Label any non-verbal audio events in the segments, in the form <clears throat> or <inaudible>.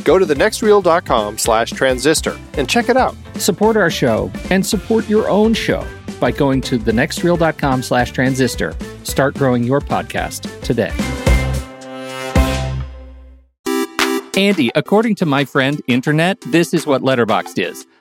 go to thenextreel.com slash transistor and check it out. Support our show and support your own show by going to thenextreel.com slash transistor. Start growing your podcast today. Andy, according to my friend Internet, this is what Letterboxd is.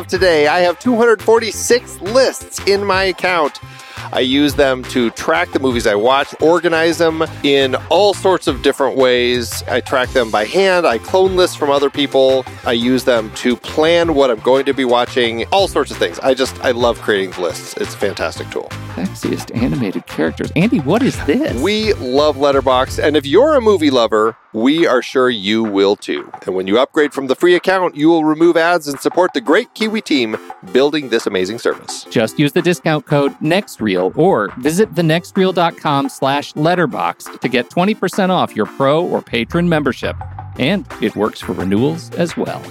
of today, I have 246 lists in my account. I use them to track the movies I watch, organize them in all sorts of different ways. I track them by hand, I clone lists from other people, I use them to plan what I'm going to be watching, all sorts of things. I just, I love creating lists. It's a fantastic tool. Sexiest animated characters. Andy, what is this? We love Letterboxd, and if you're a movie lover, we are sure you will too. And when you upgrade from the free account, you will remove ads and support the great Kiwi team building this amazing service. Just use the discount code NEXTREEL or visit thenextreel.com slash letterbox to get 20% off your pro or patron membership. And it works for renewals as well.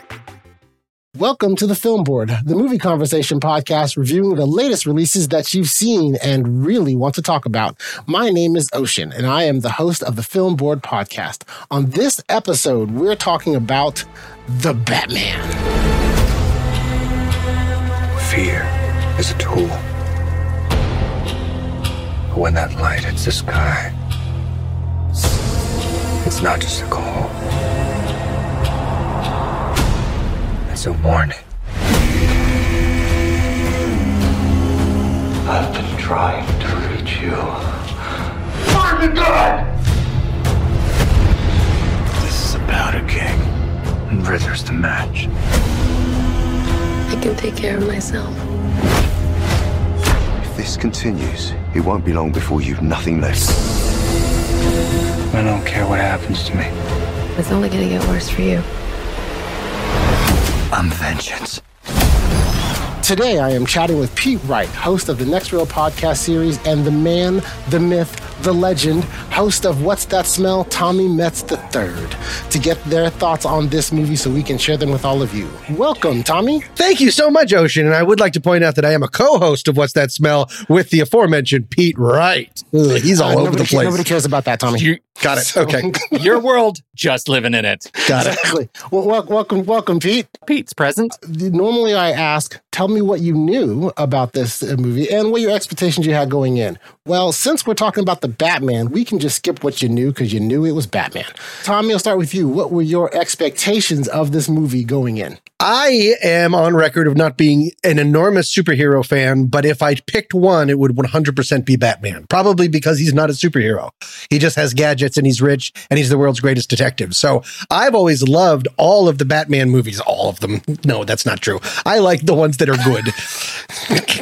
Welcome to the Film Board, the movie conversation podcast reviewing the latest releases that you've seen and really want to talk about. My name is Ocean, and I am the host of the Film Board podcast. On this episode, we're talking about The Batman. Fear is a tool. When that light hits the sky, it's not just a call. It's a warning. I've been trying to reach you. Find the God! This is about a king. And Ritter's the match. I can take care of myself. If this continues, it won't be long before you've nothing left. I don't care what happens to me. It's only gonna get worse for you. I'm vengeance. Today, I am chatting with Pete Wright, host of the Next Reel podcast series, and the man, the myth, the legend, host of What's That Smell, Tommy Metz III, to get their thoughts on this movie so we can share them with all of you. Welcome, Tommy. Thank you so much, Ocean. And I would like to point out that I am a co-host of What's That Smell with the aforementioned Pete Wright. Ugh, he's all Uh, over nobody, the place. Nobody cares about that, Tommy. You, Got it. Okay. your world, just living in it. Got it. Exactly. Well, wel- welcome, welcome, Pete. Pete's present. Normally, I ask, tell me what you knew about this uh, movie and what your expectations you had going in. Well, since we're talking about the Batman, we can just skip what you knew because you knew it was Batman. Tommy, I'll start with you. What were your expectations of this movie going in? I am on record of not being an enormous superhero fan, but if I picked one, it would 100% be Batman. Probably because he's not a superhero. He just has gadgets and he's rich and he's the world's greatest detective. So I've always loved all of the Batman movies, all of them. No, that's not true. I like the ones that are good.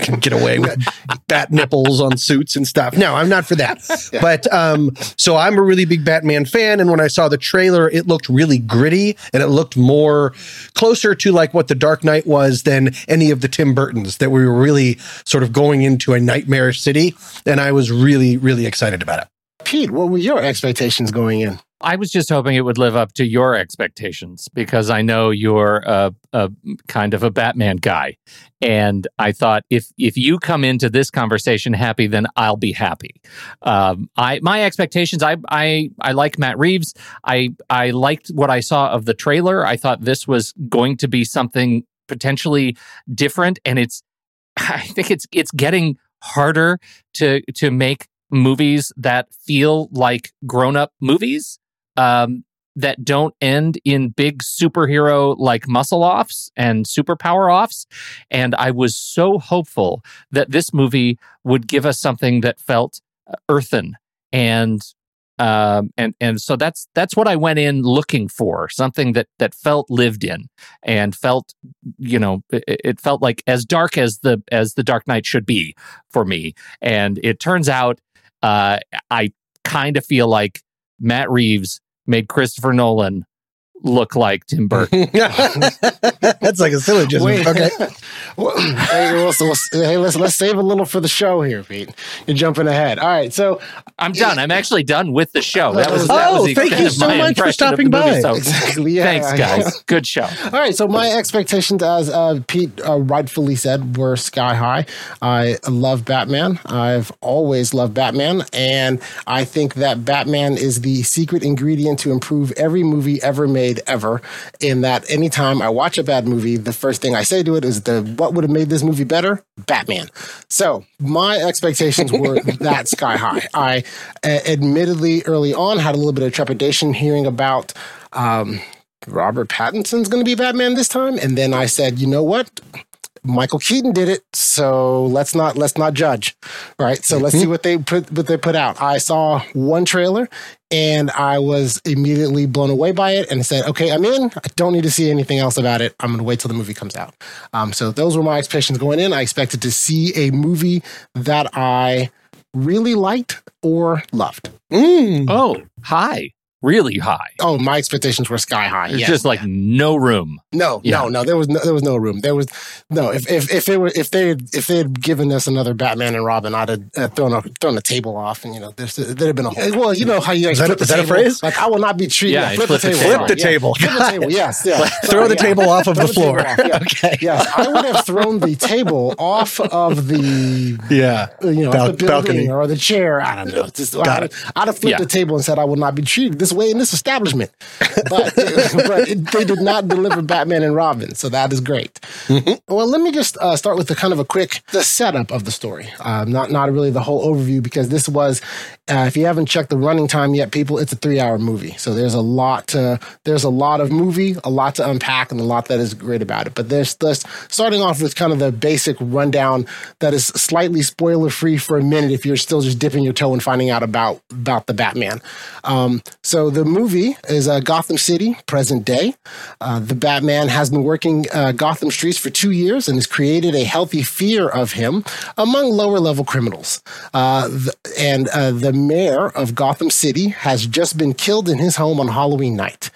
can <laughs> get away with bat nipples on suits and stuff. No, I'm not for that. <laughs> But um, so I'm a really big Batman fan, and when I saw the trailer, it looked really gritty and it looked more closer to like what the Dark Knight was than any of the Tim Burtons. That we were really sort of going into a nightmarish city, and I was really, really excited about it. Pete, what were your expectations going in? I was just hoping it would live up to your expectations because I know you're a, a kind of a Batman guy, and I thought if if you come into this conversation happy, then I'll be happy. Um, I my expectations. I I I like Matt Reeves. I I liked what I saw of the trailer. I thought this was going to be something potentially different, and it's <laughs> I think it's it's getting harder to to make movies that feel like grown up movies um, that don't end in big superhero like muscle offs and superpower offs. And I was so hopeful that this movie would give us something that felt uh, earthen and um, and and so that's that's what I went in looking for something that that felt lived in and felt you know it, it felt like as dark as the as the Dark Knight should be for me and it turns out uh, I kind of feel like Matt Reeves made Christopher Nolan look like Tim Burton. <laughs> That's like a syllogism. Wait. Okay. <laughs> Well, hey, well, so we'll- hey, listen, let's save a little for the show here, Pete. You're jumping ahead. All right, so I'm done. I'm actually done with the show. That was Oh, that was the thank you so much for stopping the movie. by. So, Exactly, yeah. thanks, guys. Good show. All right, so my expectations, as uh, Pete uh, rightfully said, were sky high. I love Batman. I've always loved Batman, and I think that Batman is the secret ingredient to improve every movie ever made ever. In that, anytime I watch a bad movie, the first thing I say to it is, "The what would have made this movie better? Batman." So my expectations were <laughs> that sky high. I uh, admittedly early on had a little bit of trepidation hearing about. Um, Robert Pattinson's going to be Batman this time, and then I said, you know what? Michael Keaton did it, so let's not let's not judge, right? So let's see what they put what they put out. I saw one trailer, and I was immediately blown away by it, and said, okay, I'm in. I don't need to see anything else about it. I'm going to wait till the movie comes out. Um, so those were my expectations going in. I expected to see a movie that I really liked or loved. Mm. Oh, high. Really high. Oh, my expectations were sky high. There's Yeah, just like yeah. no room. No, Yeah. no, no. There was no, there was no room. There was no. If if if it were if they had, if they had given us another Batman and Robin, I'd have uh, thrown a thrown the table off, and you know, there's there'd have been a whole. Well, you know how you guys Is that- flip is that a phrase? Like I will not be treated. Yeah, Yeah, flip, flip the the table. table. sorry, Flip the yeah. table. Flip the table. <laughs> Yes. Yeah. Throw Sorry, the table off of the floor. table yeah. Okay. Yes, I would have thrown the table off of the Yeah. you know, Bal- the building balcony. or the chair. I don't know. Just, Got I'd, it. I'd have flipped Yeah. the table and said I will not be treated this way in this establishment. <laughs> But, but it, they did not deliver Batman and Robin, so that is great. Well, let me just uh, start with the kind of a quick the setup of the story. Um, not not really the whole overview because this was, uh, if you haven't checked the running time yet, people, it's a three hour movie. So there's a lot to there's a lot of movie, a lot to unpack, and a lot that is great about it. But there's this starting off with kind of the basic rundown that is slightly spoiler free for a minute if you're still just dipping your toe and finding out about about the Batman. Um, so the movie is uh, Gotham City, present day. Uh, the Batman has been working uh, Gotham streets for two years and has created a healthy fear of him among lower level criminals. Uh, th- and uh, the mayor of Gotham City has just been killed in his home on Halloween night.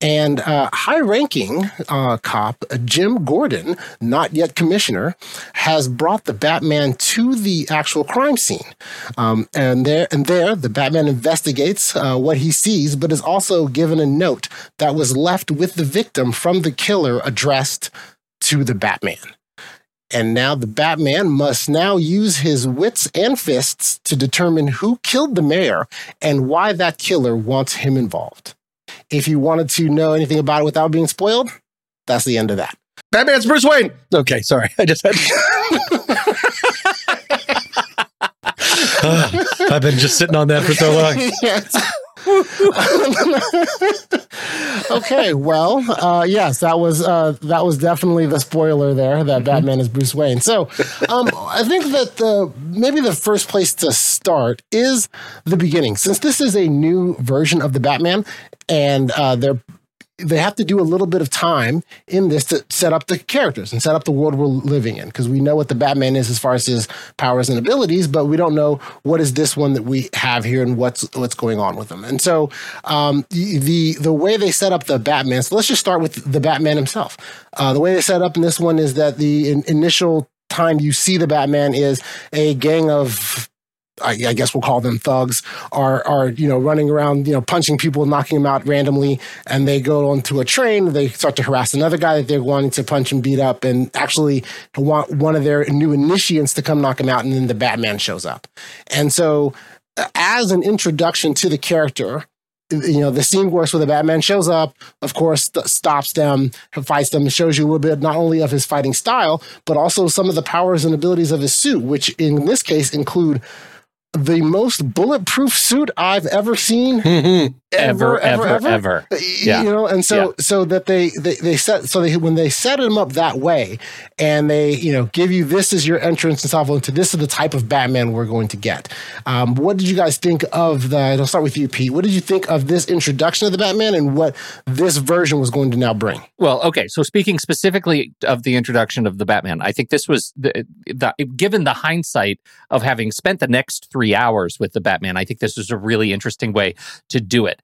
And uh, high ranking uh, cop Jim Gordon, not yet commissioner, has brought the Batman to the actual crime scene. Um, and there, and there, the Batman investigates uh, what he sees, but is also given a note that was left with the victim from the killer addressed to the Batman. And now the Batman must now use his wits and fists to determine who killed the mayor and why that killer wants him involved. If you wanted to know anything about it without being spoiled, that's the end of that. Batman's Bruce Wayne. Okay, sorry. <laughs> I just had. <laughs> I've been just sitting on that for so long. <laughs> <laughs> Okay, well, uh, yes, that was uh, that was definitely the spoiler there. That Batman is Bruce Wayne. So, um, I think that the maybe the first place to start is the beginning, since this is a new version of the Batman, and uh, they're they have to do a little bit of time in this to set up the characters and set up the world we're living in because we know what the Batman is as far as his powers and abilities, but we don't know what is this one that we have here and what's what's going on with him. And so um, the the way they set up the Batman. So let's just start with the Batman himself. Uh, the way they set up in this one is that the in, initial time you see the Batman is a gang of I, I, guess we'll call them thugs, are are you know running around, you know, punching people, knocking them out randomly, and they go onto a train. They start to harass another guy that they're wanting to punch and beat up, and actually want one of their new initiates to come knock him out, and then the Batman shows up. And so, as an introduction to the character, you know, the scene works where the Batman shows up, of course, st- stops them, fights them, shows you a little bit not only of his fighting style, but also some of the powers and abilities of his suit, which in this case include the most bulletproof suit I've ever seen. Mm-hmm. Ever, ever, ever, ever, Yeah. You know, and so yeah. so that they, they they set so they when they set him up that way, and they you know give you this is your entrance and stuff into this is the type of Batman we're going to get. Um, what did you guys think of the? I'll start with you, Pete. What did you think of this introduction of the Batman and what this version was going to now bring? Well, okay. So speaking specifically of the introduction of the Batman, I think this was the, the given the hindsight of having spent the next three hours with the Batman, I think this was a really interesting way to do it.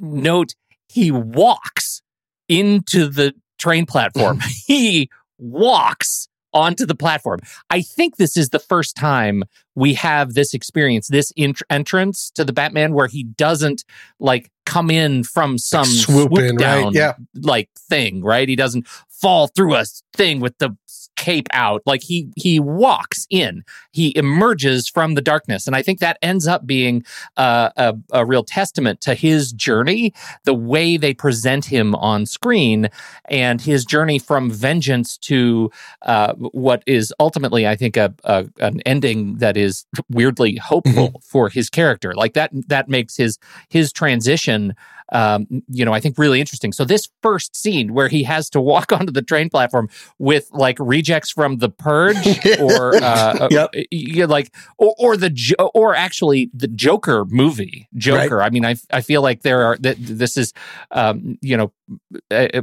Note he walks into the train platform. Mm-hmm. he walks onto the platform. I think this is the first time we have this experience, this int- entrance to the Batman where he doesn't like come in from some like swoop, swoop in, down right? yeah. like thing, right? He doesn't fall through a thing with the cape out. Like he he walks in, he emerges from the darkness, and I think that ends up being uh, a, a real testament to his journey, the way they present him on screen, and his journey from vengeance to uh, what is ultimately, I think, a, a, an ending that is weirdly hopeful mm-hmm. for his character. Like that that makes his his transition um, you know, I think really interesting. So this first scene where he has to walk <laughs> onto the train platform with like rejects from the Purge, <laughs> or uh, yep. uh, like, or, or, the or actually the Joker movie, Joker. Right. I mean, I I feel like there are that this is, um, you know. Uh,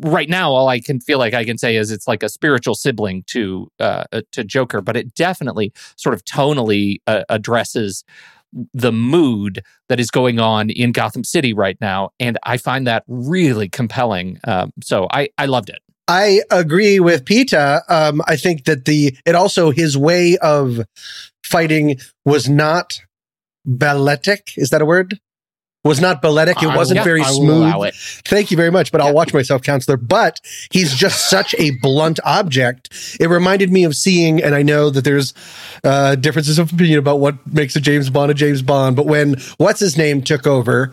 right now all i can feel like i can say is it's like a spiritual sibling to uh, to joker but it definitely sort of tonally uh, addresses the mood that is going on in Gotham City right now. And I find that really compelling. Um, so I, I loved it. I agree with Peta. Um, I think that the it also his way of fighting was not balletic. Is that a word? Was not balletic. It wasn't very smooth. Thank you very much, but I'll watch myself, counselor. But he's just such a blunt object. It reminded me of seeing, and I know that there's uh, differences of opinion about what makes a James Bond a James Bond, but when what's his name took over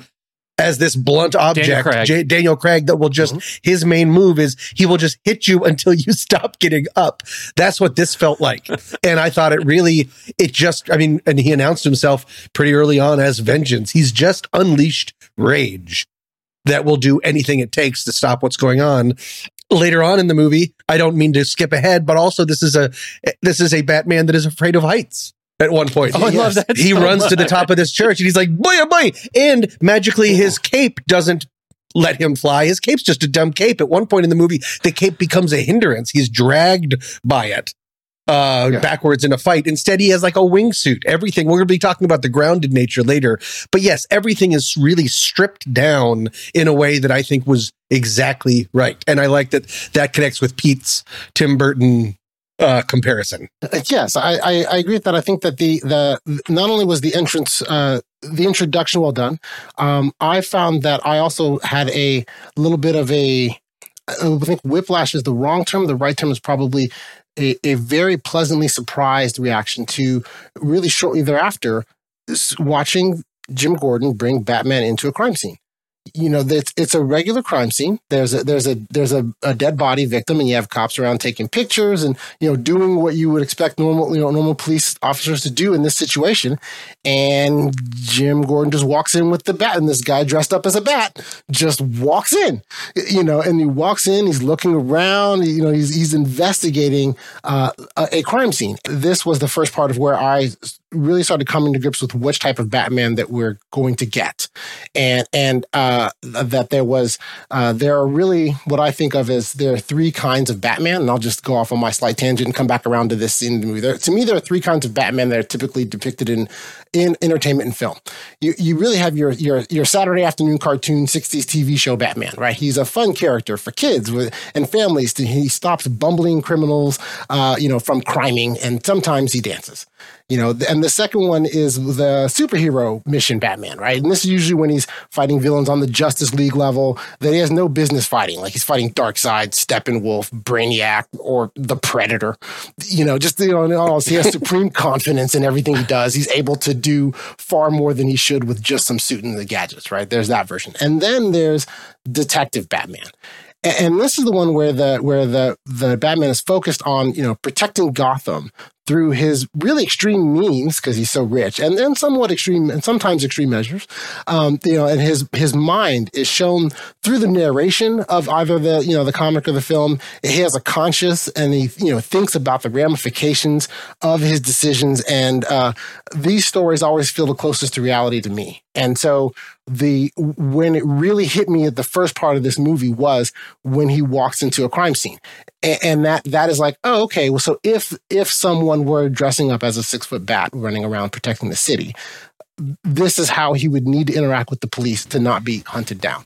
as this blunt object, Daniel Craig, J- Daniel Craig that will just, mm-hmm. his main move is he will just hit you until you <laughs> stop getting up. That's what this felt like. <laughs> and I thought it really, it just, I mean, and he announced himself pretty early on as vengeance. He's just unleashed rage that will do anything it takes to stop what's going on. Later on in the movie, I don't mean to skip ahead, but also this is a this is a Batman that is afraid of heights at one point. Oh, I love that. He so runs much. to the top of this church and he's like, boy, oh boy. And magically his cape doesn't let him fly. His cape's just a dumb cape. At one point in the movie, the cape becomes a hindrance. He's dragged by it uh, yeah. backwards in a fight. Instead, he has like a wingsuit. Everything. We're going to be talking about the grounded nature later. But yes, everything is really stripped down in a way that I think was exactly right. And I like that that connects with Pete's Tim Burton uh, comparison. Uh, yes, I, I, I, agree with that. I think that the the not only was the entrance uh, the introduction well done, um, I found that I also had a little bit of a I think whiplash is the wrong term. The right term is probably a, a very pleasantly surprised reaction to really shortly thereafter watching Jim Gordon bring Batman into a crime scene you know, it's it's a regular crime scene. There's a there's a there's a, a dead body victim, and you have cops around taking pictures and you know doing what you would expect normal you know normal police officers to do in this situation. And Jim Gordon just walks in with the bat, and this guy dressed up as a bat just walks in, you know, and he walks in. He's looking around. You know, he's he's investigating uh, a, a crime scene. This was the first part of where I really started coming to grips with which type of Batman that we're going to get, and and uh, that there was uh, there are really what I think of as there are three kinds of Batman, and I'll just go off on my slight tangent and come back around to this in the movie. There, to me, there are three kinds of Batman that are typically depicted in in entertainment and film. You you really have your your your Saturday afternoon cartoon '60s TV show Batman, right? He's a fun character for kids with, and families. He stops bumbling criminals, uh, you know, from criming, and sometimes he dances you know and the second one is the superhero mission batman right and this is usually when he's fighting villains on the justice league level that he has no business fighting like he's fighting darkseid steppenwolf brainiac or the predator you know just you know he has <laughs> supreme confidence in everything he does he's able to do far more than he should with just some suit and the gadgets right? There's that version. And then there's detective batman. And this is the one where the where the the Batman is focused on you know protecting Gotham through his really extreme means because he's so rich and then somewhat extreme and sometimes extreme measures um, you know and his his mind is shown through the narration of either the you know the comic or the film. He has a conscious and he you know thinks about the ramifications of his decisions and uh, these stories always feel the closest to reality to me and so the when it really hit me at the first part of this movie was when he walks into a crime scene and, that that is like oh okay well so if if someone were dressing up as a six foot bat running around protecting the city this is how he would need to interact with the police to not be hunted down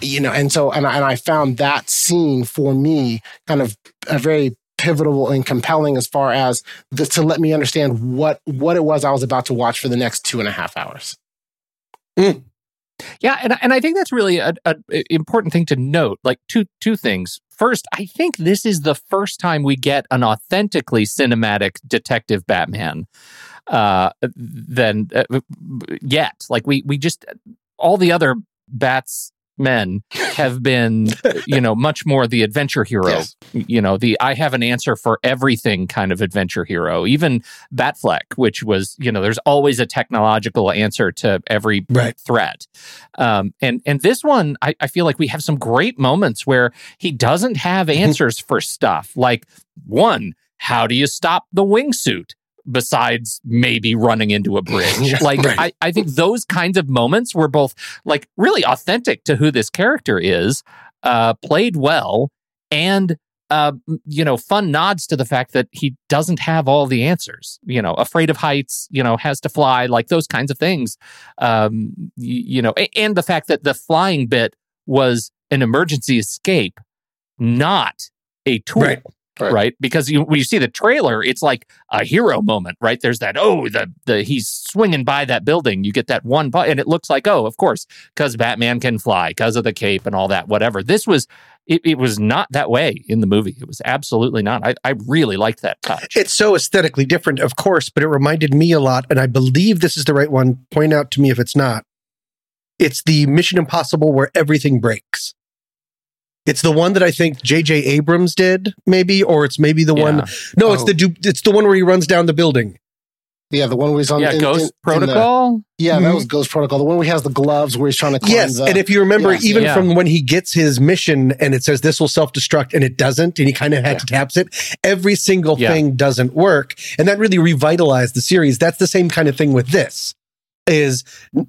you know and so and I, and I found that scene for me kind of a very pivotal and compelling as far as the, to let me understand what what it was I was about to watch for the next two and a half hours. Mm. Yeah, and and I think that's really an important thing to note. Like two two things. First, I think this is the first time we get an authentically cinematic detective Batman. Uh, than uh, yet, like we we just all the other bats men have been, you know, much more the adventure hero. Yes. You know, the I have an answer for everything kind of adventure hero. Even Batfleck, which was, you know, there's always a technological answer to every right. threat. Um, and and this one, I, I feel like we have some great moments where he doesn't have <laughs> answers for stuff. Like one, how do you stop the wingsuit? Besides maybe running into a bridge. <laughs> like right. I, I think those kinds of moments were both like really authentic to who this character is, uh, played well, and uh, you know, fun nods to the fact that he doesn't have all the answers. You know, afraid of heights, you know, has to fly, like those kinds of things. Um, you, you know, and the fact that the flying bit was an emergency escape, not a tool. Right. Right. right. Because you, when you see the trailer, it's like a hero moment, right? There's that, oh, the, the he's swinging by that building. You get that one, and it looks like, oh, of course, because Batman can fly, because of the cape and all that, whatever. This was, it, it, was not that way in the movie. It was absolutely not. I, I really liked that touch. It's so aesthetically different, of course, but it reminded me a lot, and I believe this is the right one. Point out to me if it's not. It's the Mission Impossible where everything breaks. It's the one that I think J.J. Abrams did, maybe, or it's maybe the yeah. one. No, oh. it's the it's the one where he runs down the building. Yeah, the one where he's on yeah, in, Ghost in, Protocol. In the, yeah, mm-hmm. that was Ghost Protocol. The one where he has the gloves where he's trying to climb Yes, the, and if you remember, yes, even yeah. from when he gets his mission and it says this will self destruct and it doesn't, and he kind of had yeah. to taps it. Every single thing doesn't work, and that really revitalized the series. That's the same kind of thing with this is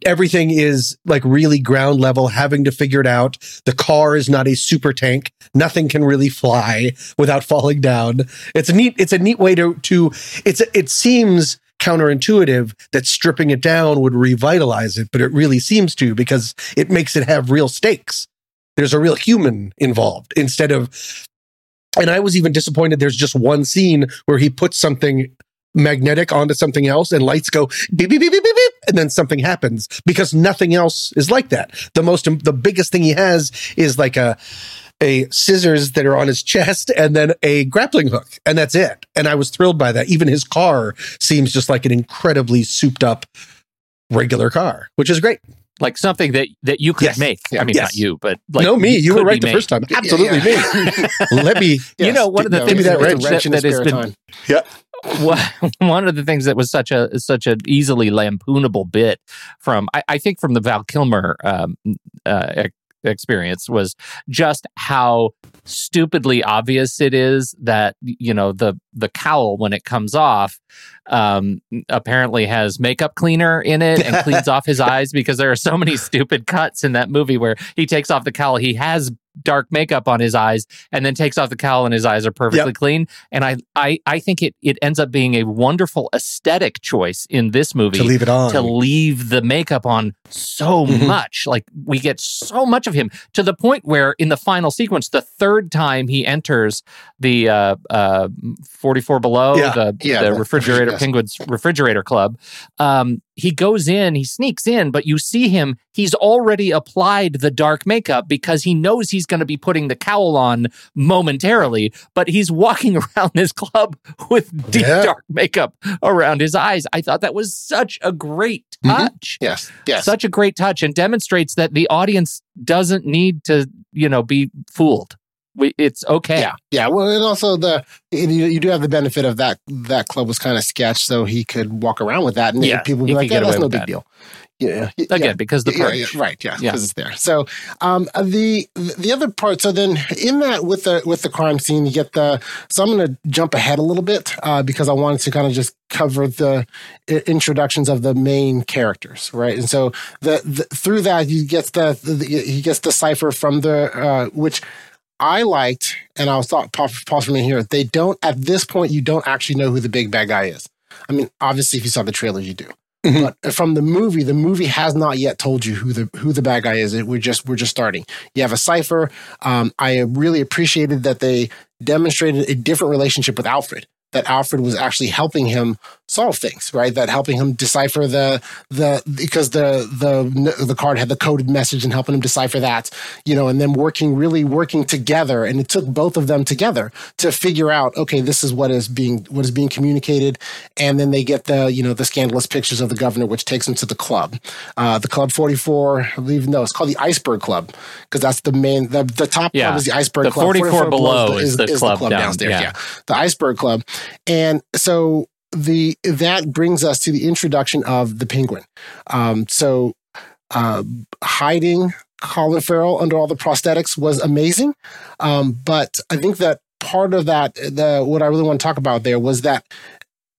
everything is like really ground level, having to figure it out. The car is not a super tank. Nothing can really fly without <laughs> falling down. It's a neat, it's a neat way to, to, it's, it seems counterintuitive that stripping it down would revitalize it, but it really seems to because it makes it have real stakes. There's a real human involved instead of, and I was even disappointed. There's just one scene where he puts something magnetic onto something else and lights go beep, beep, beep, beep, beep, beep, and then something happens because nothing else is like that. The most, the biggest thing he has is like a, a scissors that are on his chest and then a grappling hook and that's it. And I was thrilled by that. Even his car seems just like an incredibly souped up regular car, which is great like something that that you could yes. make. I mean, yes. not you, but like no, me. You were right the made. first time. Absolutely yeah, yeah. me. <laughs> Let me. <laughs> Yes. You know, one of the things that, that, that has been. Time. Yeah. <laughs> one of the things that was such a such an easily lampoonable bit from I, I think from the Val Kilmer um, uh, experience was just how stupidly obvious it is that you know the the cowl when it comes off um apparently has makeup cleaner in it and cleans <laughs> off his eyes because there are so many stupid cuts in that movie where he takes off the cowl he has dark makeup on his eyes and then takes off the cowl and his eyes are perfectly Yep. clean and I, I i think it it ends up being a wonderful aesthetic choice in this movie to leave it on. to leave the makeup on so Mhm. much. Like we get so much of him to the point where in the final sequence, the third time he enters the uh, uh, 44 below, Yeah. the, Yeah, the the- refrigerator yes. penguins refrigerator club, um, he goes in, he sneaks in, but you see him, he's already applied the dark makeup because he knows he's going to be putting the cowl on momentarily, but he's walking <laughs> around this club with deep Yeah. dark makeup around his eyes. I thought that was such a great Mhm. touch. Yes. Yes. Such a great touch and demonstrates that the audience doesn't need to, you know, be fooled. We, it's okay. Yeah, yeah. Well, and also the you, you do have the benefit of that that club was kind of sketched, so he could walk around with that, and Yeah, people would be like, "Yeah, that's no big that. deal." Yeah, yeah, Again, because the Yeah, yeah, right, yeah, Yeah. because it's there. So, um, the the other part. So then, in that with the with the crime scene, you get the. So I'm going to jump ahead a little bit uh, because I wanted to kind of just cover the introductions of the main characters, right? And so the, the through that you get the, the he gets the cipher from the uh, which. I liked, and I was thought pause pause for me here. They don't at this point. You don't actually know who the big bad guy is. I mean, obviously, if you saw the trailer, you do. Mhm. But from the movie, the movie has not yet told you who the who the bad guy is. We're just we're just starting. You have a cipher. Um, I really appreciated that they demonstrated a different relationship with Alfred. That Alfred was actually helping him solve things, right? That helping him decipher the the because the the the card had the coded message and helping him decipher that, you know, and then working really working together. And it took both of them together to figure out, okay, this is what is being what is being communicated. And then they get the you know the scandalous pictures of the governor, which takes them to the club, uh, the Club Forty Four. I believe no, it's called the Iceberg Club because that's the main the the top Yeah. club is the Iceberg The Club. 44 below is the club down, downstairs. yeah. yeah, the Iceberg Club, and so the that brings us to the introduction of the penguin. Um, so uh, hiding Colin Farrell under all the prosthetics was amazing, um, but I think that part of that, the what I really want to talk about there was that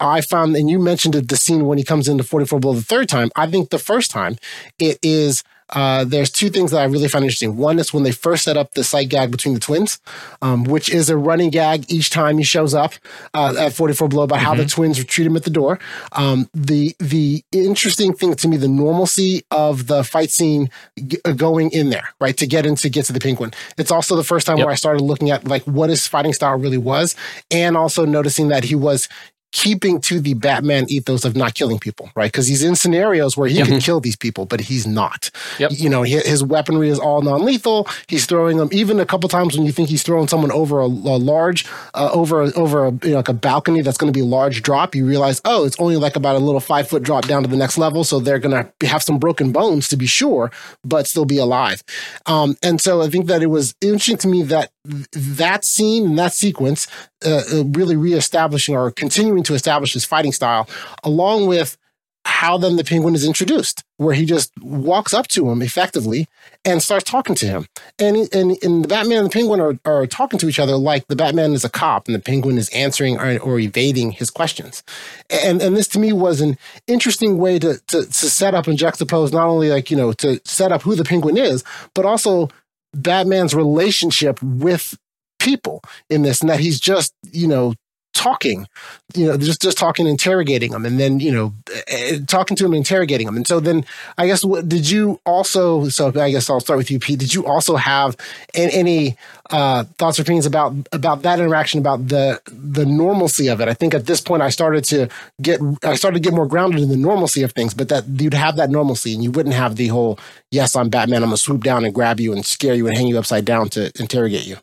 I found, and you mentioned it, the scene when he comes into 44 Below the third time. I think the first time it is. Uh, there's two things that I really find interesting. One is when they first set up the sight gag between the twins, um, which is a running gag each time he shows up uh, at 44 Below about how the twins treat him at the door. Um, the the interesting thing to me, the normalcy of the fight scene g- uh, going in there, right, to get into get to the penguin. It's also the first time Yep. where I started looking at like what his fighting style really was, and also noticing that he was keeping to the Batman ethos of not killing people, right? Because he's in scenarios where he can kill these people, but he's not. Yep. You know, hi- his weaponry is all non-lethal. He's throwing them even a couple times when you think he's throwing someone over a, a large, uh, over over a, you know, like a balcony that's going to be a large drop. You realize, oh, it's only like about a little five foot drop down to the next level, so they're going to have some broken bones to be sure, but still be alive. Um, and so I think that it was interesting to me that th- that scene and that sequence uh, uh, really reestablishing or continuing to establish his fighting style, along with how then the penguin is introduced, where he just walks up to him effectively and starts talking to him. And, and, and the Batman and the penguin are, are talking to each other like the Batman is a cop and the penguin is answering or, or evading his questions. And, and this to me was an interesting way to, to, to set up and juxtapose not only like, you know, to set up who the penguin is, but also Batman's relationship with people in this, and that he's just, you know, talking, you know, just just talking, interrogating them, and then you know, eh, talking to them, interrogating them. and so then I guess what did you also? So I guess I'll start with you, Pete. Did you also have any uh, thoughts or opinions about about that interaction, about the the normalcy of it? I think at this point I started to get I started to get more grounded in the normalcy of things, but that you'd have that normalcy, and you wouldn't have the whole yes, I'm Batman, I'm gonna swoop down and grab you and scare you and hang you upside down to interrogate you.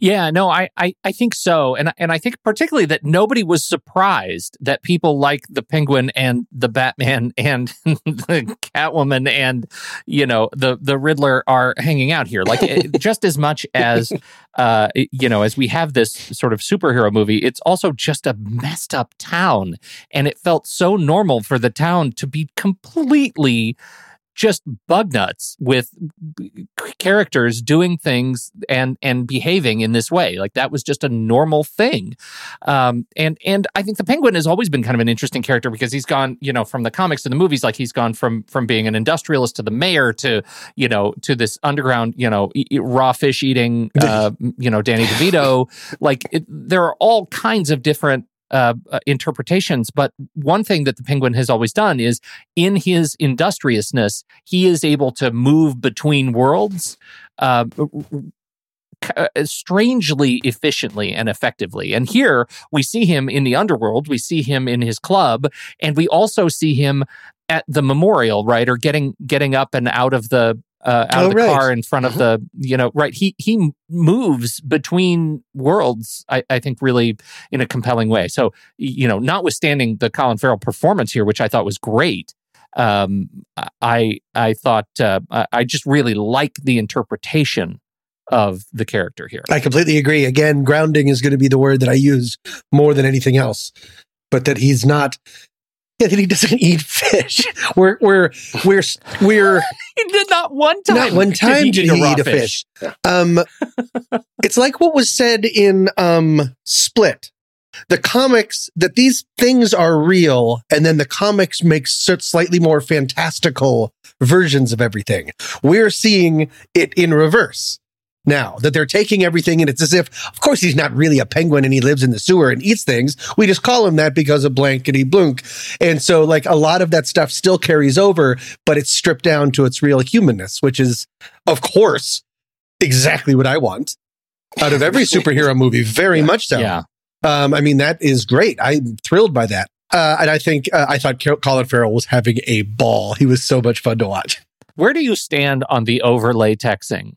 Yeah, no, I, I, I think so, and and I think particularly that nobody was surprised that people like the Penguin and the Batman <laughs> and the Catwoman and you know the the Riddler are hanging out here, like <laughs> just as much as uh you know as we have this sort of superhero movie, it's also just a messed up town, and it felt so normal for the town to be completely just bug nuts with characters doing things and and behaving in this way. Like that was just a normal thing. Um, and and I think the Penguin has always been kind of an interesting character because he's gone, you know, from the comics to the movies. Like he's gone from from being an industrialist to the mayor to you know to this underground, you know, e- raw fish eating, uh, <laughs> you know, Danny DeVito. like it, there are all kinds of different uh, uh, interpretations. But one thing that the penguin has always done is in his industriousness, he is able to move between worlds. Uh, uh, strangely efficiently and effectively. And here we see him in the underworld, we see him in his club, and we also see him at the memorial, right? Or getting getting up and out of the uh, out Oh, of the right. car in front of the you know right he he moves between worlds I, I think really in a compelling way so you know notwithstanding the colin farrell performance here which i thought was great um i i thought uh, I- i just really like the interpretation of the character here I completely agree. Again, grounding is going to be the word that I use more than anything else. But that he's not. Yeah, <laughs> that he doesn't eat fish. We're we're we're we're <laughs> he did not one time not one time he did eat a he raw eat a fish. Um, <laughs> it's like what was said in um Split. The comics that these things are real, and then the comics make slightly more fantastical versions of everything. We're seeing it in reverse now that they're taking everything and it's as if, of course, he's not really a penguin and he lives in the sewer and eats things. We just call him that because of blankety blunk. And so, like, a lot of that stuff still carries over, but it's stripped down to its real humanness, which is, of course, exactly what I want out of every superhero movie. Very <laughs> much so. yeah Um, I mean, that is great. I'm thrilled by that. Uh, and I think uh, I thought Colin Farrell was having a ball. He was so much fun to watch. Where do you stand on the overlay texting?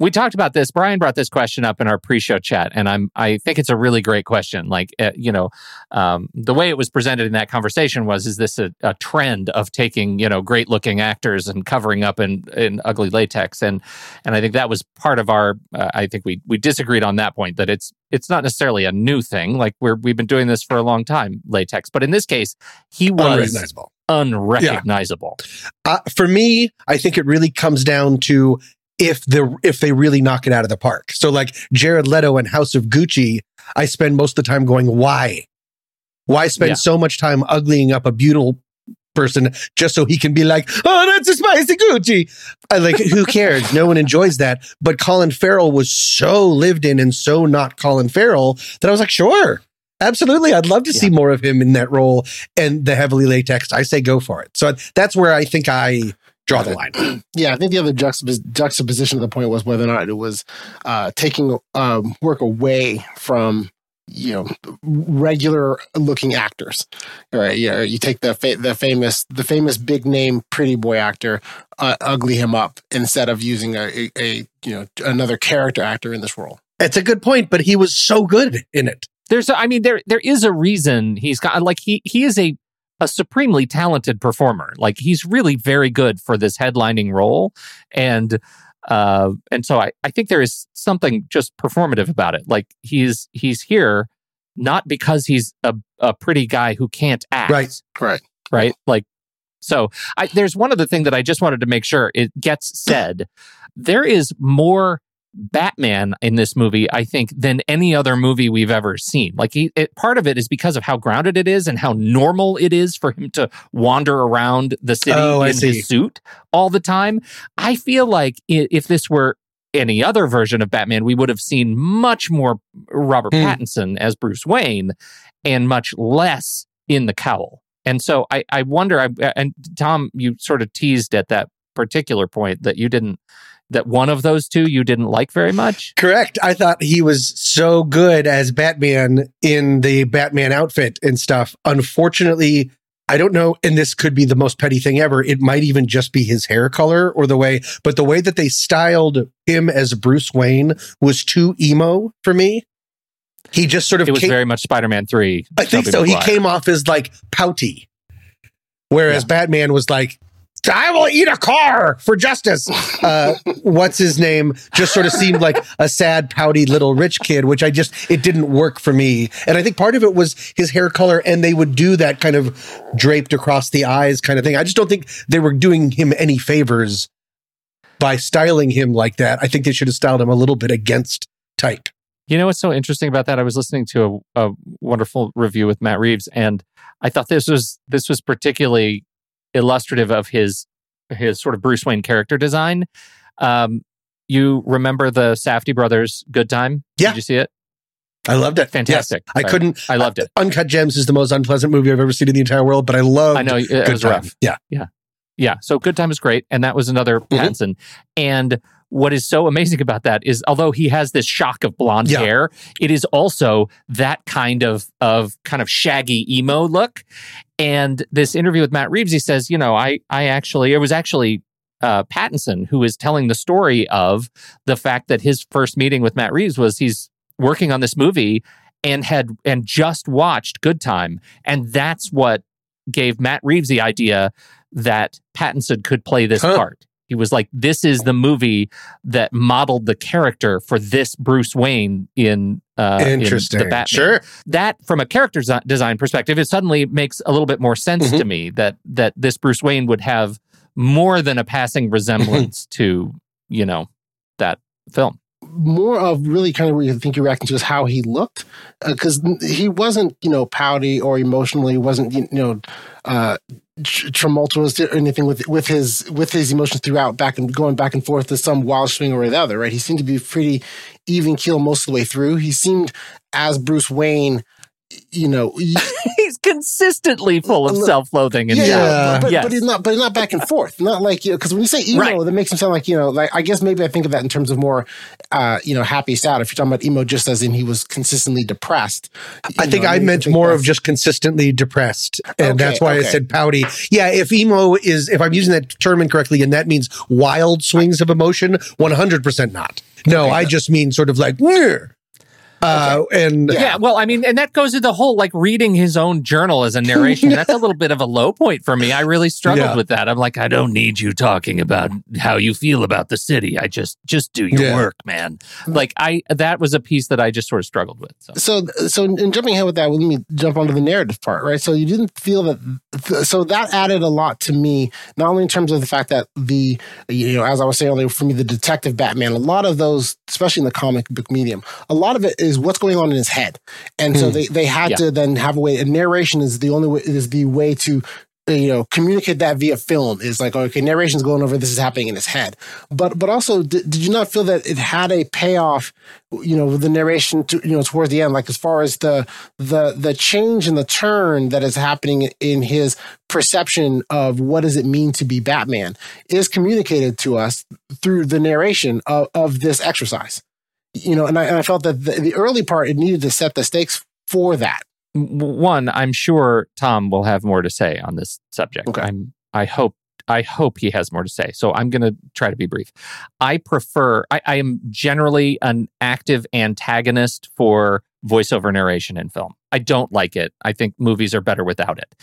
We talked about this. Brian brought this question up in our pre-show chat, and I'm I think it's a really great question. Like uh, you know, um, the way it was presented in that conversation was: is this a, a trend of taking you know great-looking actors and covering up in, in ugly latex? And and I think that was part of our. Uh, I think we we disagreed on that point that it's it's not necessarily a new thing. Like we're we've been doing this for a long time, latex. But in this case, he was Unrecognizable. unrecognizable. Uh, for me, I think it really comes down to if the if they really knock it out of the park. So like Jared Leto and House of Gucci, I spend most of the time going, why? Why spend Yeah. so much time uglying up a beautiful person just so he can be like, oh, that's a spicy Gucci? I like, who cares? no one enjoys that. But Colin Farrell was so lived in and so not Colin Farrell that I was like, sure. Absolutely. I'd love to see more of him in that role and the heavily latex. I say go for it. So that's where I think I draw the line. <clears throat> Yeah, I think the other juxtapos- juxtaposition of the point was whether or not it was uh, taking um, work away from you know regular looking actors. All right, yeah, you take the fa- the famous the famous big name pretty boy actor, uh, ugly him up instead of using a, a, a you know another character actor in this role. It's a good point, but he was so good in it. there's a, I mean there there is a reason he's got like he he is a a supremely talented performer. Like he's really very good for this headlining role and uh and so I I think there is something just performative about it. Like he's he's here not because he's a a pretty guy who can't act. Right. Right. Right? Like so I there's one other thing that I just wanted to make sure it gets said. There is more Batman in this movie, I think, than any other movie we've ever seen. Like, he, it, part of it is because of how grounded it is and how normal it is for him to wander around the city Oh, in his suit all the time. I feel like if this were any other version of Batman, we would have seen much more Robert Hmm. Pattinson as Bruce Wayne and much less in the cowl. And so I, I wonder, I, and Tom, you sort of teased at that particular point that you didn't that one of those two you didn't like very much. Correct. I thought he was so good as Batman in the Batman outfit and stuff. Unfortunately, I don't know, and this could be the most petty thing ever. It might even just be his hair color or the way, but the way that they styled him as Bruce Wayne was too emo for me. He just sort of It was came, very much Spider-Man Three. I think Tobey so. He came off as like pouty, whereas Yeah. Batman was like I will eat a car for justice. <laughs> Uh, what's his name? Just sort of seemed like a sad, pouty little rich kid, which I just, it didn't work for me. And I think part of it was his hair color, and they would do that kind of draped across the eyes kind of thing. I just don't think they were doing him any favors by styling him like that. I think they should have styled him a little bit against type. You know what's so interesting about that? I was listening to a, a wonderful review with Matt Reeves, and I thought this was this was particularly illustrative of his his sort of Bruce Wayne character design. Um, you remember the Safdie brothers Good Time? Yeah. Did you see it? I loved it. Fantastic. Yes. I Sorry. couldn't. I loved it. Uncut Gems is the most unpleasant movie I've ever seen in the entire world, but I love. I know it, it was rough. Yeah, yeah. Yeah. So Good Time is great. And that was another Mm-hmm. Pattinson. And what is so amazing about that is although he has this shock of blonde Yeah. hair, it is also that kind of of kind of shaggy emo look. And this interview with Matt Reeves, he says, you know, I I actually it was actually uh, Pattinson who is telling the story of the fact that his first meeting with Matt Reeves was he's working on this movie and had and just watched Good Time, and that's what gave Matt Reeves the idea that Pattinson could play this Huh. part. He was like, "This is the movie that modeled the character for this Bruce Wayne in uh, in the Batman." Sure. That, from a character design perspective, it suddenly makes a little bit more sense Mm-hmm. to me that that this Bruce Wayne would have more than a passing resemblance to you know that film. more of really kind of what you think you're reacting to is how he looked because he wasn't you know pouty or emotionally wasn't you know uh tr- tumultuous or anything with with his with his emotions throughout back and going back and forth to some wild swing or the other right? He seemed to be pretty even keel most of the way through. He seemed as bruce wayne you know <laughs> consistently full of self-loathing and yeah, doubt. yeah, but, Yes. but he's not. But he's not back and forth. Not like you know, because when you say emo, Right. that makes him sound like you know. Like I guess maybe I think of that in terms of more, uh, you know, happy, sad. If you're talking about emo, just as in he was consistently depressed. I think know, I maybe meant think more of just consistently depressed. And Okay, that's why I said pouty. Yeah, if emo is, if I'm using that term incorrectly and that means wild swings of emotion, 100% not. No, I just mean sort of like, "Nyeh." Uh, and Yeah. well, I mean, and that goes to the whole like reading his own journal as a <laughs> narration. That's a little bit of a low point for me. I really struggled Yeah. with that. I'm like, I don't need you talking about how you feel about the city. I just just do your Yeah. work, man. Like I that was a piece that I just sort of struggled with. So. So, so in jumping ahead with that, let me jump onto the narrative part, right? So you didn't feel that, th- so that added a lot to me, not only in terms of the fact that the, you know, as I was saying earlier, for me, the detective Batman, a lot of those, especially in the comic book medium, a lot of it is what's going on in his head, and so they they had Yeah. to then have a way. And narration is the only way is the way to. uh, You know, communicate that via film is like okay, narration's going over. This is happening in his head, but but also, did, did you not feel that it had a payoff you know the narration to, you know towards the end like as far as the the the change and the turn that is happening in his perception of what does it mean to be batman is communicated to us through the narration of, of this exercise you know and I, and I felt that the, the early part it needed to set the stakes for that One, I'm sure Tom will have more to say on this subject. Okay. I'm I hope I hope he has more to say. So I'm going to try to be brief. I prefer, I, I am generally an active antagonist for voiceover narration in film. I don't like it. I think movies are better without it.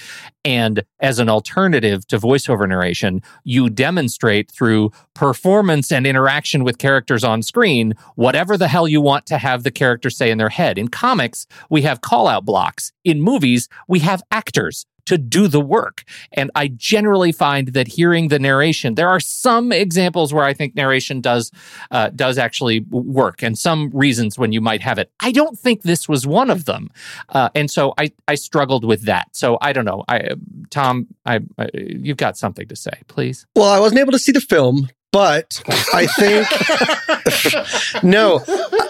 And as an alternative to voiceover narration, you demonstrate through performance and interaction with characters on screen whatever the hell you want to have the character say in their head. In comics, we have call out blocks. In movies, we have actors to do the work. And I generally find that hearing the narration, there are some examples where I think narration does uh, does actually work, and some reasons when you might have it. I don't think this was one of them, uh, and so I I struggled with that. So I don't know. I Tom, I, I you've got something to say, please. Well, I wasn't able to see the film, but I think <laughs> no.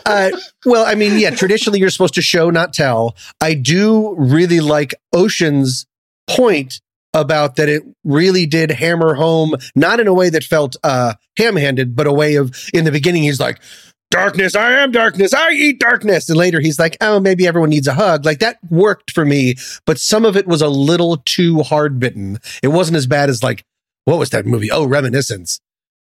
Uh, well, I mean, yeah. Traditionally, you're supposed to show, not tell. I do really like Ocean's point about that. It really did hammer home, not in a way that felt uh, ham-handed, but a way of in the beginning. He's like. Darkness, I am darkness, I eat darkness. And later he's like, oh, maybe everyone needs a hug. Like that worked for me, but some of it was a little too hard bitten. It wasn't as bad as like, what was that movie? Oh, Reminiscence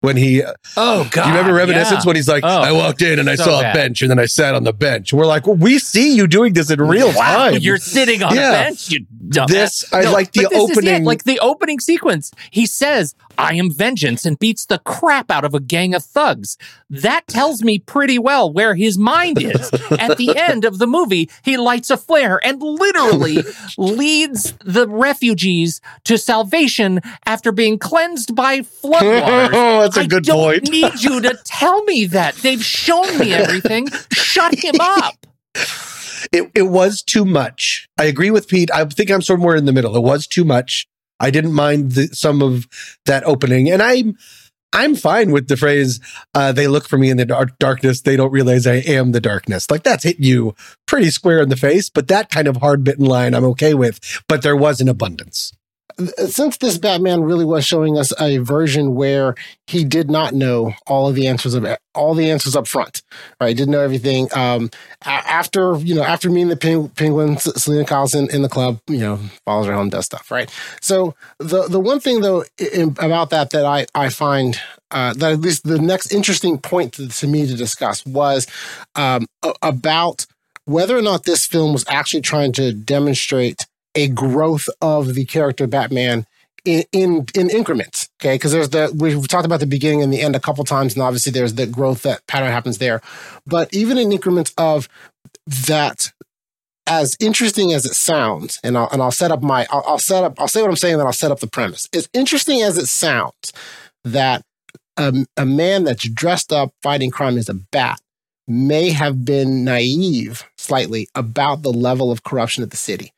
when he. Uh, oh God! You remember Reminiscence yeah. when he's like, Oh, "I walked in and I so saw bad. a bench and then I sat on the bench." We're like, well, "We see you doing this in real Wow, time." you're sitting on Yeah. a bench. You dumbass. This- I like the but this is it, opening- like the opening sequence. He says, "I am vengeance," and beats the crap out of a gang of thugs. That tells me pretty well where his mind is. At the <laughs> end of the movie, he lights a flare and literally <laughs> leads the refugees to salvation after being cleansed by <laughs> floodwaters. That's a I good don't need you to <laughs> tell me that. They've shown me everything. Shut him up. it, it was too much. I agree with Pete. I think I'm somewhere in the middle. It was too much. I didn't mind the, some of that opening, and I'm I'm fine with the phrase uh, "they look for me in the dark darkness. They don't realize I am the darkness." Like that's hit you pretty square in the face. But that kind of hard bitten line, I'm okay with. But there was an abundance. Since this Batman really was showing us a version where he did not know all of the answers of all the answers up front, right? Didn't know everything. Um, after you know, after meeting the peng- Penguins, Selina Kyle's in, in the club, you know, follows her home, does stuff, right? So the the one thing though in, about that that I I find uh, that at least the next interesting point to, to me to discuss was um, a- about whether or not this film was actually trying to demonstrate a growth of the character Batman in in, in increments. Okay, because there's the we've talked about the beginning and the end a couple times, and obviously there's the growth that pattern happens there. But even in increments of that, as interesting as it sounds, and I'll and I'll set up my I'll, I'll set up I'll say what I'm saying, then I'll set up the premise. As interesting as it sounds that a, a man that's dressed up fighting crime as a bat may have been naive slightly about the level of corruption at the city.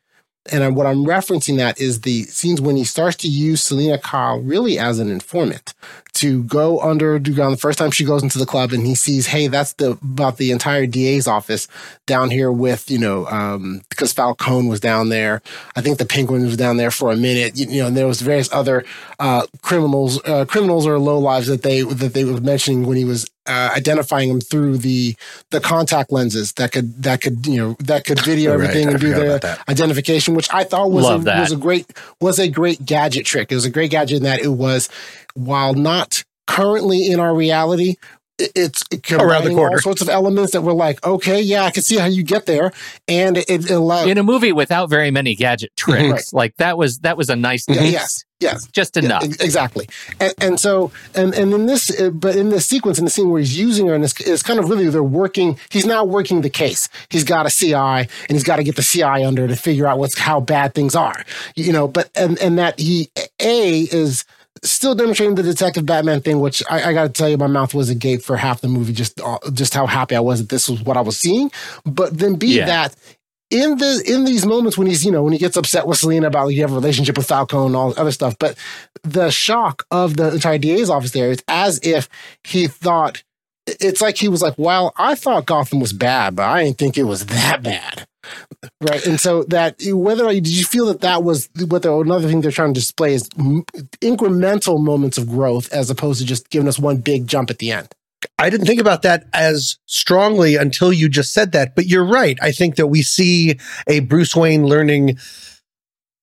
And what I'm referencing that is the scenes when he starts to use Selina Kyle really as an informant to go under Dugan the first time she goes into the club and he sees, hey, that's the about the entire DA's office down here with, you know, um, because Falcone was down there. I think the Penguin was down there for a minute. You, you know, and there was various other uh, criminals, uh, criminals or low lives that they that they were mentioning when he was uh, identifying them through the the contact lenses that could that could you know that could video everything I and do their identification, which I thought was a, that. was a great was a great gadget trick. It was a great gadget in that it was while not currently in our reality. It- It's combining corner. all sorts of elements that were like, okay, yeah, I can see how you get there, and it, it allowed. in a movie without very many gadget <laughs> tricks. Right. Like that was that was a nice Yeah, yes, yes, Just enough. Yeah, exactly. And, and so, and, and in this, uh, but in this sequence, in the scene where he's using her, and it's, it's kind of really, they're working, he's now working the case. He's got a CI and he's got to get the CI under to figure out what's, how bad things are, you know, but, and, and that he, A, is still demonstrating the detective Batman thing, which I, I got to tell you, my mouth was agape for half the movie, just, uh, just how happy I was that this was what I was seeing. But then be Yeah. that in the in these moments when he's you know when he gets upset with Selina about like, you have a relationship with Falcone and all this other stuff, but the shock of the entire DA's office there is as if he thought it's like he was like, "Well, I thought Gotham was bad, but I didn't think it was that bad." Right, and so that whether did you feel that that was what the another thing they're trying to display is m- incremental moments of growth as opposed to just giving us one big jump at the end. I didn't think about that as strongly until you just said that. But you're right. I think that we see a Bruce Wayne learning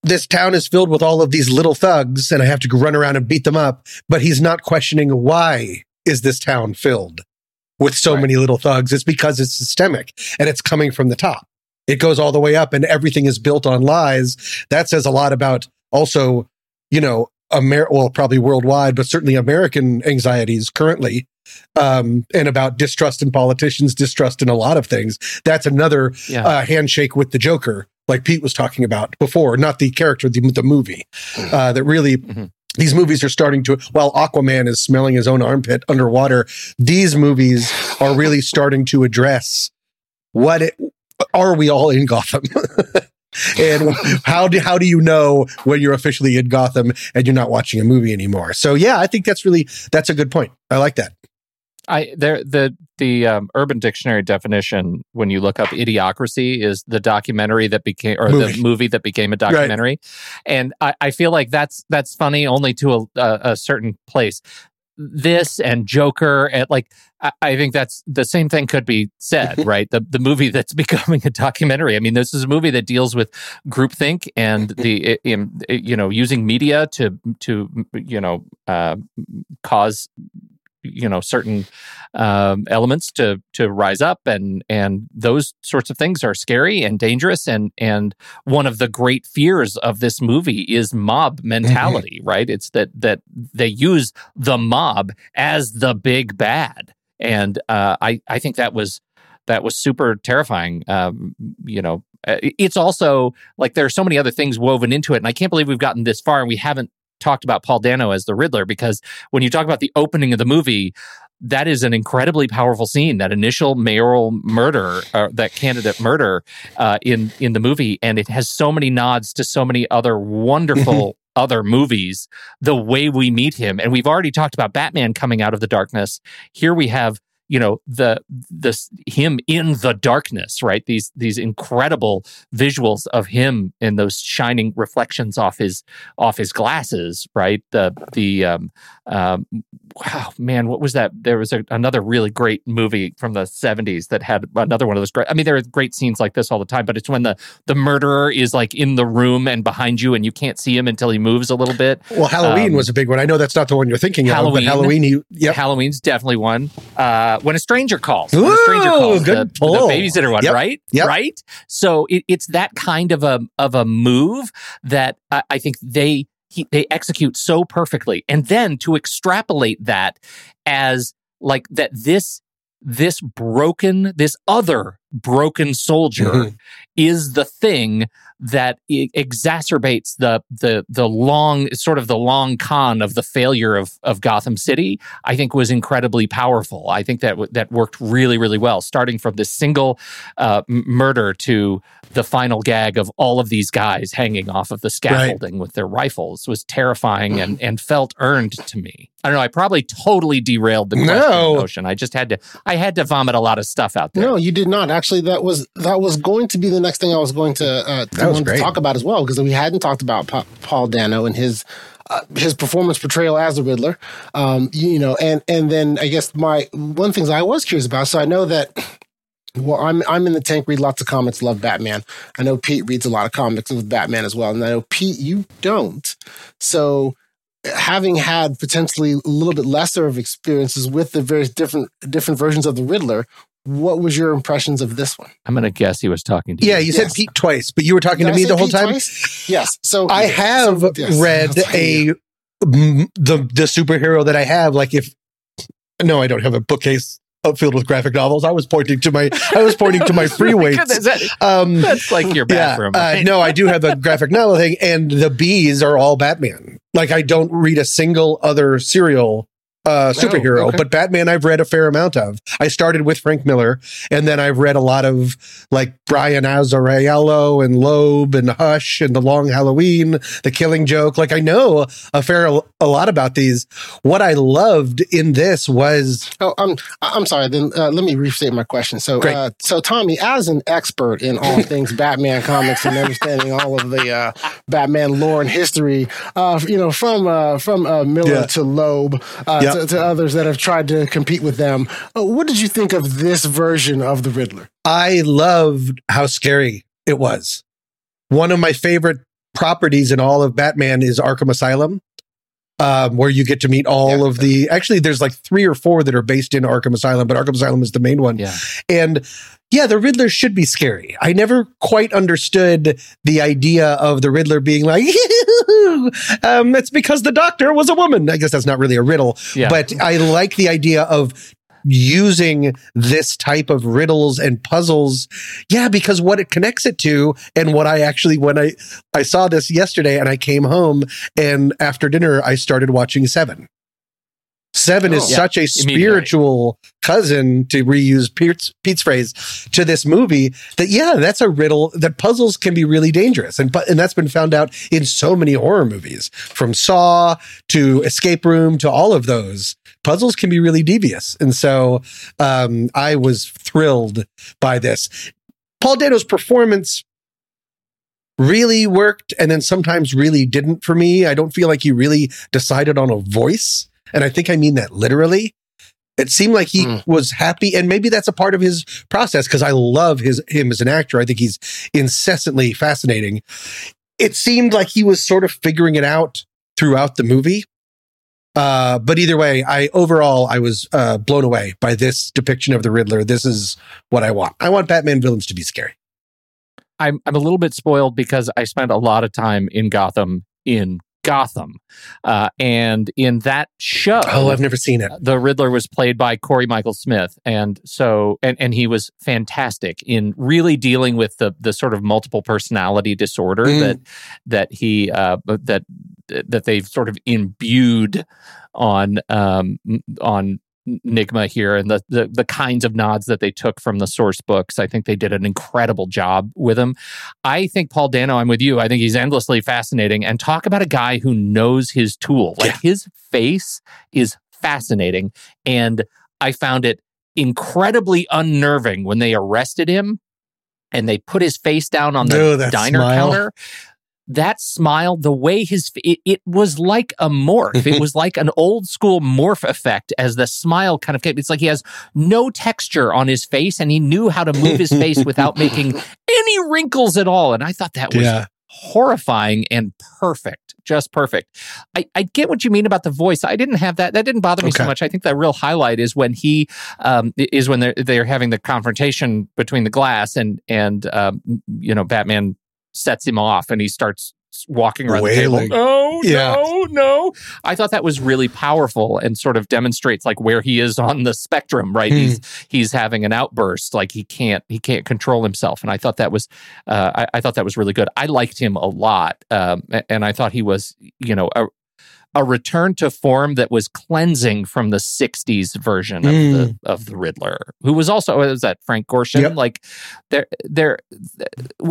this town is filled with all of these little thugs and I have to run around and beat them up. But he's not questioning why is this town filled with so Right. many little thugs. It's because it's systemic and it's coming from the top. It goes all the way up and everything is built on lies. That says a lot about also, you know, Amer- well, probably worldwide, but certainly American anxieties currently um, and about distrust in politicians, distrust in a lot of things. That's another Yeah. uh, handshake with the Joker, like Pete was talking about before, not the character, the, the movie. Uh, that really, Mhm. these movies are starting to, while Aquaman is smelling his own armpit underwater, these movies are really starting to address what it, are we all in Gotham? <laughs> and how do how do you know when you're officially in Gotham and you're not watching a movie anymore? So yeah, I think that's really that's a good point. I like that. I there the the um, Urban Dictionary definition when you look up idiocracy is the documentary that became or Movie. the movie that became a documentary, and I, I feel like that's that's funny only to a, a, a certain place. This and Joker and like I, I think that's the same thing could be said, <laughs> right? The the movie that's <laughs> becoming a documentary. I mean, this is a movie that deals with groupthink and the <laughs> you know using media to to you know uh, cause you know certain um, elements to to rise up and and those sorts of things are scary and dangerous and and one of the great fears of this movie is mob mentality mm-hmm. right? It's that that they use the mob as the big bad. And uh, I I think that was that was super terrifying um, you know. Uh, it's also like there are so many other things woven into it and I can't believe we've gotten this far and we haven't talked about Paul Dano as the Riddler because when you talk about the opening of the movie, that is an incredibly powerful scene. That initial mayoral murder, uh, that candidate murder uh, in in the movie, and it has so many nods to so many other wonderful. other movies, the way we meet him. And we've already talked about Batman coming out of the darkness. Here we have you know the this him in the darkness right? These these incredible visuals of him in those shining reflections off his off his glasses right? The the um, um wow man what was that? There was a, another really great movie from the 70s that had another one of those great i mean there are great scenes like this all the time but it's when the the murderer is like in the room and behind you and you can't see him until he moves a little bit. Well halloween um, was a big one. I know that's not the one you're thinking halloween, of but halloween he, yep. halloween's definitely one. Uh when a stranger calls. Ooh, when a stranger calls. Good the, pull. the babysitter one, yep. right? Yep. Right. So it, it's that kind of a of a move that I, I think they he, they execute so perfectly, and then to extrapolate that as like that this this broken this other broken soldier mm-hmm. is the thing that exacerbates the the the long sort of the long con of the failure of of Gotham City. I think was incredibly powerful. I think that that worked really really well, starting from this single uh, murder to the final gag of all of these guys hanging off of the scaffolding right. with their rifles was terrifying and and felt earned to me. I don't know. I probably totally derailed the question no. notion. I just had to. I had to vomit a lot of stuff out there. No, you did not. Actually, that was that was going to be the next thing I was going to, uh, to, to talk about as well because we hadn't talked about pa- Paul Dano and his uh, his performance portrayal as the Riddler. Um, you know, and and then I guess my one of the things I was curious about. So I know that. Well, I'm I'm in the tank. Read lots of comics. Love Batman. I know Pete reads a lot of comics with Batman as well, and I know Pete you don't. So having had potentially a little bit lesser of experiences with the various different different versions of the Riddler, what was your impressions of this one? I'm going to guess he was talking to yeah, you. Yeah, you said Pete twice, but you were talking Did to I me the whole Pete time. Twice? Yes. So I have so, yes. read a the the superhero that I have. Like if no, I don't have a bookcase filled with graphic novels. I was pointing to my I was pointing to my <laughs> free weights. that, um, that's like your bathroom. Yeah, uh, no, I do have a graphic novel thing, and the bees are all Batman. Like I don't read a single other serial uh, superhero, oh, okay. but Batman I've read a fair amount of. I started with Frank Miller, and then I've read a lot of like Brian Azzarello and Loeb and Hush and The Long Halloween, The Killing Joke. Like I know a fair a lot about these. What I loved in this was oh, I'm I'm sorry. Then uh, let me restate my question. So, uh, so Tommy, as an expert in all <laughs> things Batman comics and understanding all of the uh, Batman lore and history, uh, you know, from uh, from uh, Miller yeah. to Loeb. Yep to, to, others that have tried to compete with them. Uh, what did you think of this version of the Riddler? I loved how scary it was. One of my favorite properties in all of Batman is Arkham Asylum. Um, where you get to meet all yeah, of the actually there's like three or four that are based in Arkham Asylum, but Arkham Asylum is the main one. Yeah. And yeah, the Riddler should be scary. I never quite understood the idea of the Riddler being like, <laughs> <laughs> um, it's because the doctor was a woman. I guess that's not really a riddle, yeah. but I like the idea of using this type of riddles and puzzles. Yeah, because what it connects it to and what I actually, when I, I saw this yesterday and I came home and after dinner, I started watching Seven. Seven oh, is yeah, such a spiritual cousin, to reuse Pete's, Pete's, phrase, to this movie that, yeah, that's a riddle that puzzles can be really dangerous. And, and that's been found out in so many horror movies from Saw to Escape Room to all of those. Puzzles can be really devious. And so um, I was thrilled by this. Paul Dano's performance really worked and then sometimes really didn't for me. I don't feel like he really decided on a voice. And I think I mean that literally. It seemed like he mm. was happy, and maybe that's a part of his process because I love his him as an actor. I think he's incessantly fascinating. It seemed like he was sort of figuring it out throughout the movie. Uh, but either way, I overall I was uh, blown away by this depiction of the Riddler. This is what I want. I want Batman villains to be scary. I'm I'm a little bit spoiled because I spent a lot of time in Gotham in Gotham, uh, and in that show, Oh, I've never seen it. the Riddler was played by Cory Michael Smith, and so and and he was fantastic in really dealing with the the sort of multiple personality disorder Mm. that that he uh, that that they've sort of imbued on um, on Nygma here and the, the the kinds of nods that they took from the source books. I think they did an incredible job with him. I think Paul Dano, I'm with you. I think he's endlessly fascinating. And talk about a guy who knows his tool. Like his face is fascinating. And I found it incredibly unnerving when they arrested him and they put his face down on the diner smile. counter. That smile, the way his it, it was like a morph. it was <laughs> like an old school morph effect as the smile kind of came. It's like he has no texture on his face and he knew how to move his face without making <laughs> any wrinkles at all. And I thought that was Yeah. horrifying and perfect, just perfect. I, I get what you mean about the voice. I didn't have that. That didn't bother me so much. I think the real highlight is when he um, is when they're they're having the confrontation between the glass and and um, you know Batman sets him off and he starts walking around Wailing. the table. Oh Yeah. no, no! I thought that was really powerful and sort of demonstrates like where he is on the spectrum. Right, Hmm. he's he's having an outburst, like he can't he can't control himself. And I thought that was uh, I, I thought that was really good. I liked him a lot, um, and I thought he was you know a a return to form that was cleansing from the '60s version of the mm. of the Riddler, who was also was that Frank Gorshin? Yep. Like they're they're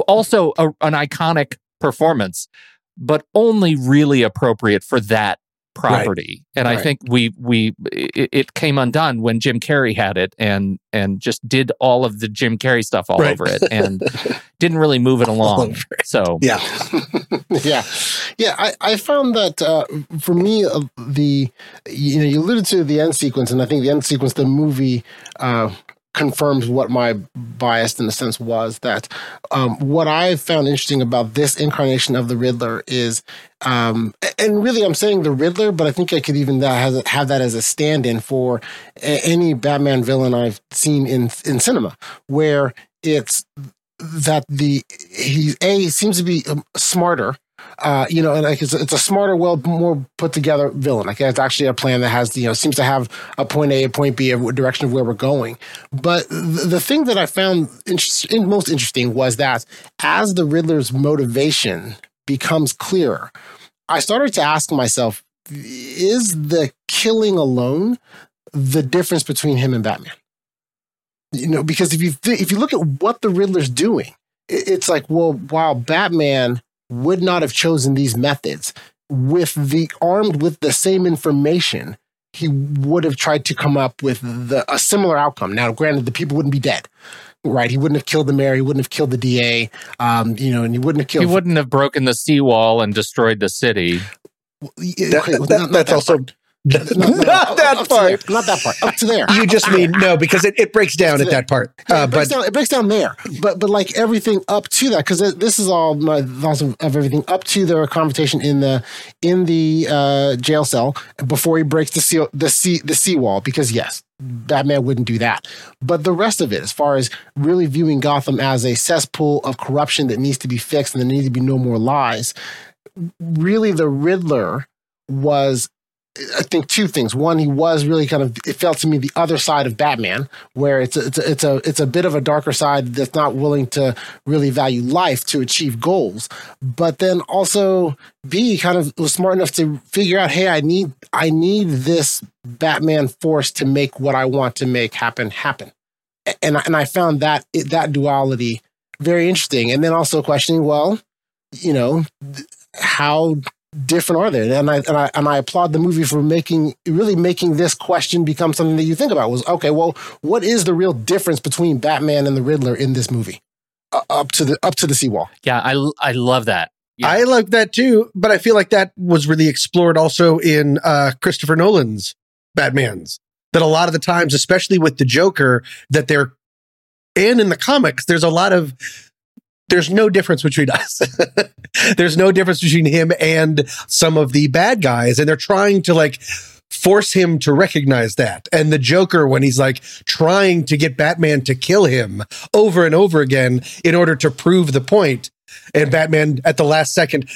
also a, an iconic performance, but only really appropriate for that property. And I think we we it, it came undone when Jim Carrey had it and and just did all of the Jim Carrey stuff all Right. over it <laughs> and didn't really move it along. So Yeah. <laughs> yeah, yeah. I, I found that uh, for me, uh, the you know you alluded to the end sequence, and I think the end sequence, the movie. Uh, confirms what my bias in a sense was that um, what I found interesting about this incarnation of the Riddler is, um, and really I'm saying the Riddler, but I think I could even that have that as a stand-in for any Batman villain I've seen in in cinema, where it's that the he's a he seems to be um, smarter uh, you know, and like it's, it's a smarter, well, more put together villain. Like it's actually a plan that has, you know, seems to have a point A, a point B, a direction of where we're going. But the, the thing that I found most interesting was that as the Riddler's motivation becomes clearer, I started to ask myself, is the killing alone the difference between him and Batman? You know, because if you th- if you look at what the Riddler's doing, it's like, well, while Batman would not have chosen these methods with the armed with the same information, he would have tried to come up with the, a similar outcome. Now, granted, the people wouldn't be dead, right? He wouldn't have killed the mayor. He wouldn't have killed the DA. Um, you know, and he wouldn't have killed he wouldn't have broken the seawall and destroyed the city. That- okay, that- not- not that's that also part. Not No, no, no, that up- up part. there. Not that part. Up to there. You just mean no because it, it breaks down at that part. Uh, it, breaks but down, it breaks down there, but but like everything up to that, because this is all my thoughts of, of everything up to the confrontation in the in the uh, jail cell before he breaks the seal the sea the seawall. Because yes, Batman wouldn't do that, but the rest of it, as far as really viewing Gotham as a cesspool of corruption that needs to be fixed and there need to be no more lies, really the Riddler was I think two things. One, he was really kind of it felt to me the other side of Batman, where it's a, it's a, it's a it's a bit of a darker side that's not willing to really value life to achieve goals. But then also B kind of was smart enough to figure out, hey, I need I need this Batman force to make what I want to make happen happen. And and I found that that duality very interesting. And then also questioning, well, you know, how different are they? And I and I and I applaud the movie for making really making this question become something that you think about. Was okay, well, what is the real difference between Batman and the Riddler in this movie? Uh, up to the up to the seawall. Yeah, I I love that. Yeah. I like that too. But I feel like that was really explored also in uh, Christopher Nolan's Batman's. That a lot of the times, especially with the Joker, that they're and in the comics, there's a lot of there's no difference between us. <laughs> there's no difference between him and some of the bad guys, and they're trying to like force him to recognize that. And the Joker, when he's like trying to get Batman to kill him over and over again in order to prove the point, and Batman at the last second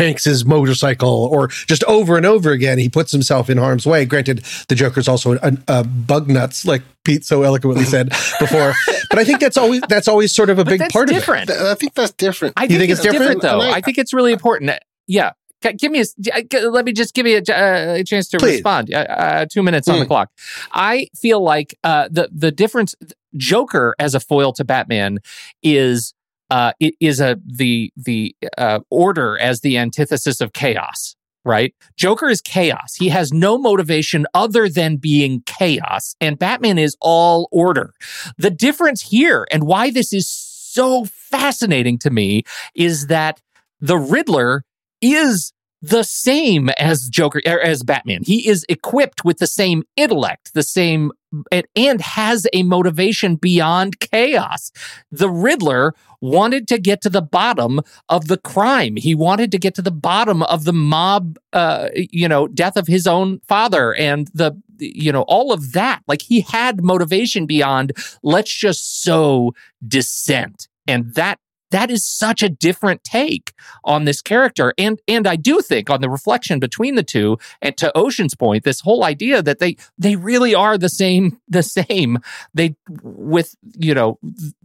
tanks his motorcycle, or just over and over again, he puts himself in harm's way. Granted, the Joker's also a, a bug nuts, like Pete so eloquently said before. <laughs> but I think that's always that's always sort of a But big part different. of it. I think that's different. I You think, think it's it's different, different? though. I- I, think it's really important. Yeah. Give me a, s- g- g- let me just give you a, uh, a chance to Please. respond. Uh, uh, two minutes on the Mm. clock. I feel like uh, the the difference. Joker as a foil to Batman is uh, a the the uh, order as the antithesis of chaos. Right? Joker is chaos. He has no motivation other than being chaos, and Batman is all order. The difference here and why this is so fascinating to me is that the Riddler is the same as Joker er, as Batman. He is equipped with the same intellect, the same and, and has a motivation beyond chaos. The Riddler wanted to get to the bottom of the crime. He wanted to get to the bottom of the mob uh you know death of his own father and the you know all of that. Like he had motivation beyond let's just sow dissent. And that that is such a different take on this character and and I do think on the reflection between the two and to Ocean's point this whole idea that they they really are the same the same they with you know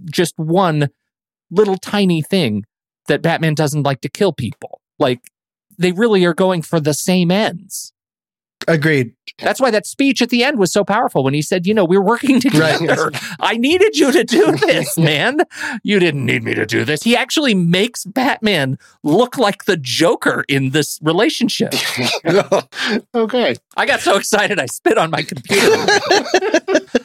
just one little tiny thing that Batman doesn't like to kill people like they really are going for the same ends Agreed. that's why that speech at the end was so powerful when he said, you know, we're working Right. together. I needed you to do <laughs> this, man. You didn't need me to do this. He actually makes Batman look like the Joker in this relationship. <laughs> okay. I got so excited I spit on my computer.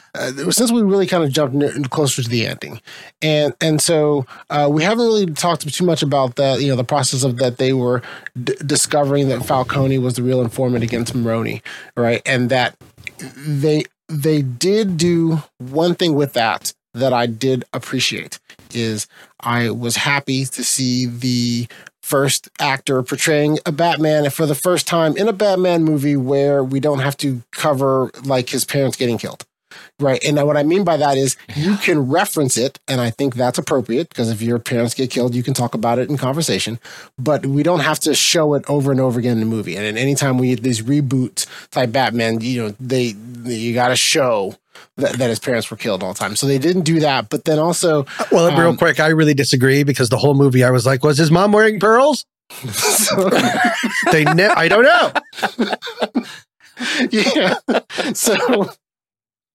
<laughs> uh, since we really kind of jumped closer to the ending, and and so uh, we haven't really talked too much about that. You know, the process of that they were d- discovering that Falcone was the real informant against Maroni, right? And that they they did do one thing with that that I did appreciate is I was happy to see the first actor portraying a Batman for the first time in a Batman movie where we don't have to cover like his parents getting killed. Right. And what I mean by that is you can reference it, and I think that's appropriate because if your parents get killed, you can talk about it in conversation. But we don't have to show it over and over again in the movie. And anytime we get these reboot type Batman, you know, they you got to show that, that his parents were killed all the time. So they didn't do that. But then also, Well, real Um, quick, I really disagree because the whole movie I was like, was his mom wearing pearls? <laughs> so, They ne- I don't know. <laughs> yeah. So,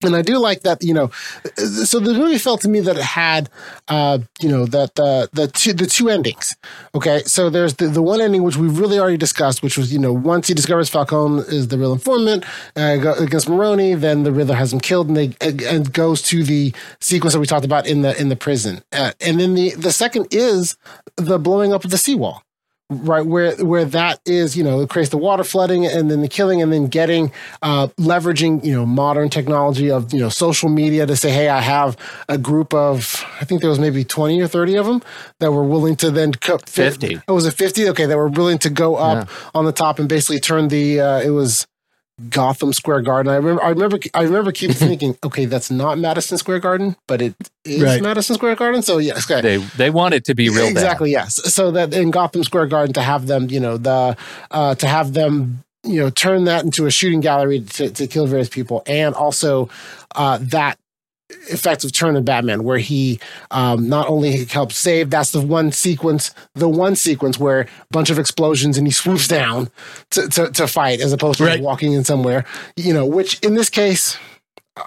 and I do like that, you know. So the movie felt to me that it had, uh, you know, that the the two the two endings. Okay, so there's the, the one ending which we've really already discussed, which was you know once he discovers Falcone is the real informant uh, against Maroni, then the Riddler has him killed, and they and goes to the sequence that we talked about in the in the prison, uh, and then the the second is the blowing up of the seawall right where where that is you know it creates the water flooding and then the killing and then getting uh leveraging you know modern technology of you know social media to say hey i have a group of i think there was maybe 20 or 30 of them that were willing to then co- 50. oh was it 50 okay that were willing to go up on the top and basically turn the uh it was Gotham Square Garden. I remember, I remember, I remember keep <laughs> thinking, okay, that's not Madison Square Garden, but it is Right. Madison Square Garden. So yes, okay. they they want it to be real bad. exactly yes so that in gotham square garden to have them you know the uh to have them you know turn that into a shooting gallery to, to kill various people and also uh that effective turn in batman where he um not only helps save that's the one sequence the one sequence where a bunch of explosions and he swoops down to, to, to fight as opposed to Right. walking in somewhere you know which in this case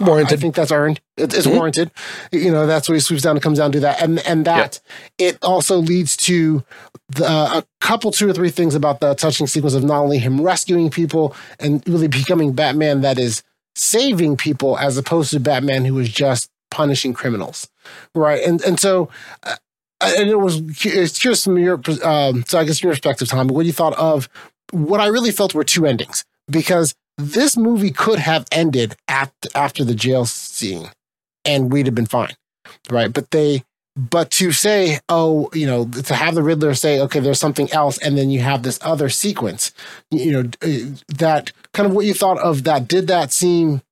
Warranted. I think that's earned. It, it's Mhm. warranted. You know, that's where he swoops down and comes down to do that, and and that it also leads to the, a couple, two or three things about the touching sequence of not only him rescuing people and really becoming Batman that is saving people, as opposed to Batman who is just punishing criminals, right? And and so. Uh, and it was it's curious from your um, so I guess your perspective, Tom. What do you thought of what I really felt were two endings because this movie could have ended at after the jail scene and we'd have been fine right but they but to say, oh, you know, to have the Riddler say, okay, there's something else, and then you have this other sequence, you know, uh, that kind of what you thought of that. Did that seem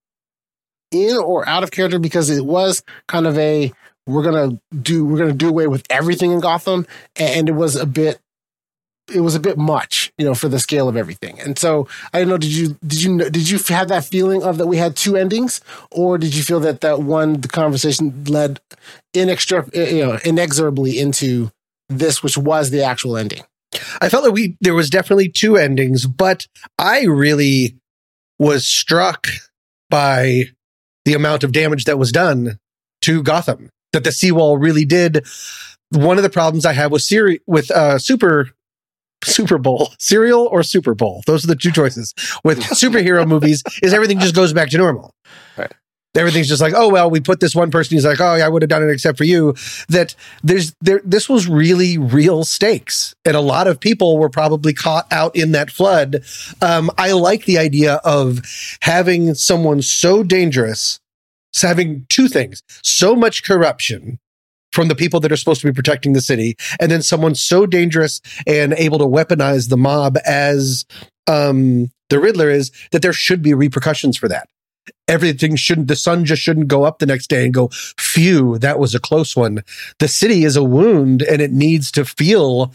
in or out of character? Because it was kind of a we're gonna do we're gonna do away with everything in Gotham, and it was a bit it was a bit much, you know, for the scale of everything. And so I don't know. Did you did you did you have that feeling of that we had two endings, or did you feel that that one the conversation led inextra you know inexorably into this, which was the actual ending? I felt that we there was definitely two endings, but I really was struck by the amount of damage that was done to Gotham. That the seawall really did. One of the problems I have with Siri with uh, Super Super Bowl, cereal or Super Bowl. Those are the two choices. With <laughs> superhero movies, is everything just goes back to normal. Right. Everything's just like, oh well, we put this one person. He's like, oh yeah, I would have done it except for you. That there's there. This was really real stakes, and a lot of people were probably caught out in that flood. Um, I like the idea of having someone so dangerous, having two things: so much corruption from the people that are supposed to be protecting the city, and then someone so dangerous and able to weaponize the mob as um, the Riddler is that there should be repercussions for that. Everything shouldn't, the sun just shouldn't go up the next day and go, phew, that was a close one. The city is a wound and it needs to feel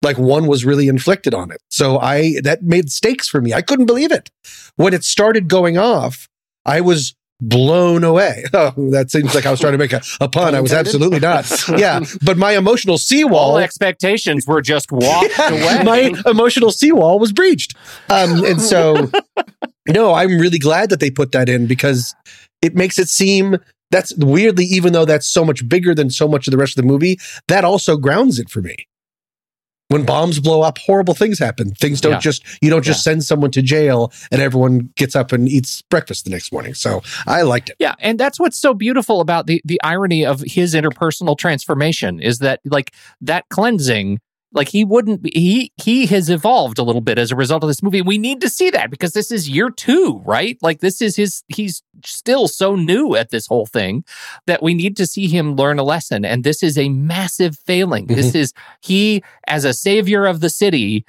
like one was really inflicted on it. So I, that made stakes for me. I couldn't believe it. When it started going off, I was blown away. <laughs> Oh, that seems like I was trying to make a, a pun. I was absolutely not. Yeah. But my emotional seawall. All expectations were just walked <laughs> away. my emotional seawall was breached. Um, and so, no, I'm really glad that they put that in because it makes it seem that's weirdly, even though that's so much bigger than so much of the rest of the movie, that also grounds it for me when bombs blow up, horrible things happen. Things don't Yeah. just, you don't just send someone to jail and everyone gets up and eats breakfast the next morning. So I liked it. Yeah, and that's what's so beautiful about the the irony of his interpersonal transformation is that like that cleansing like he wouldn't be he he has evolved a little bit as a result of this movie. We need to see that because this is year 2, right? Like this is his he's still so new at this whole thing that we need to see him learn a lesson and this is a massive failing. This is he as a savior of the city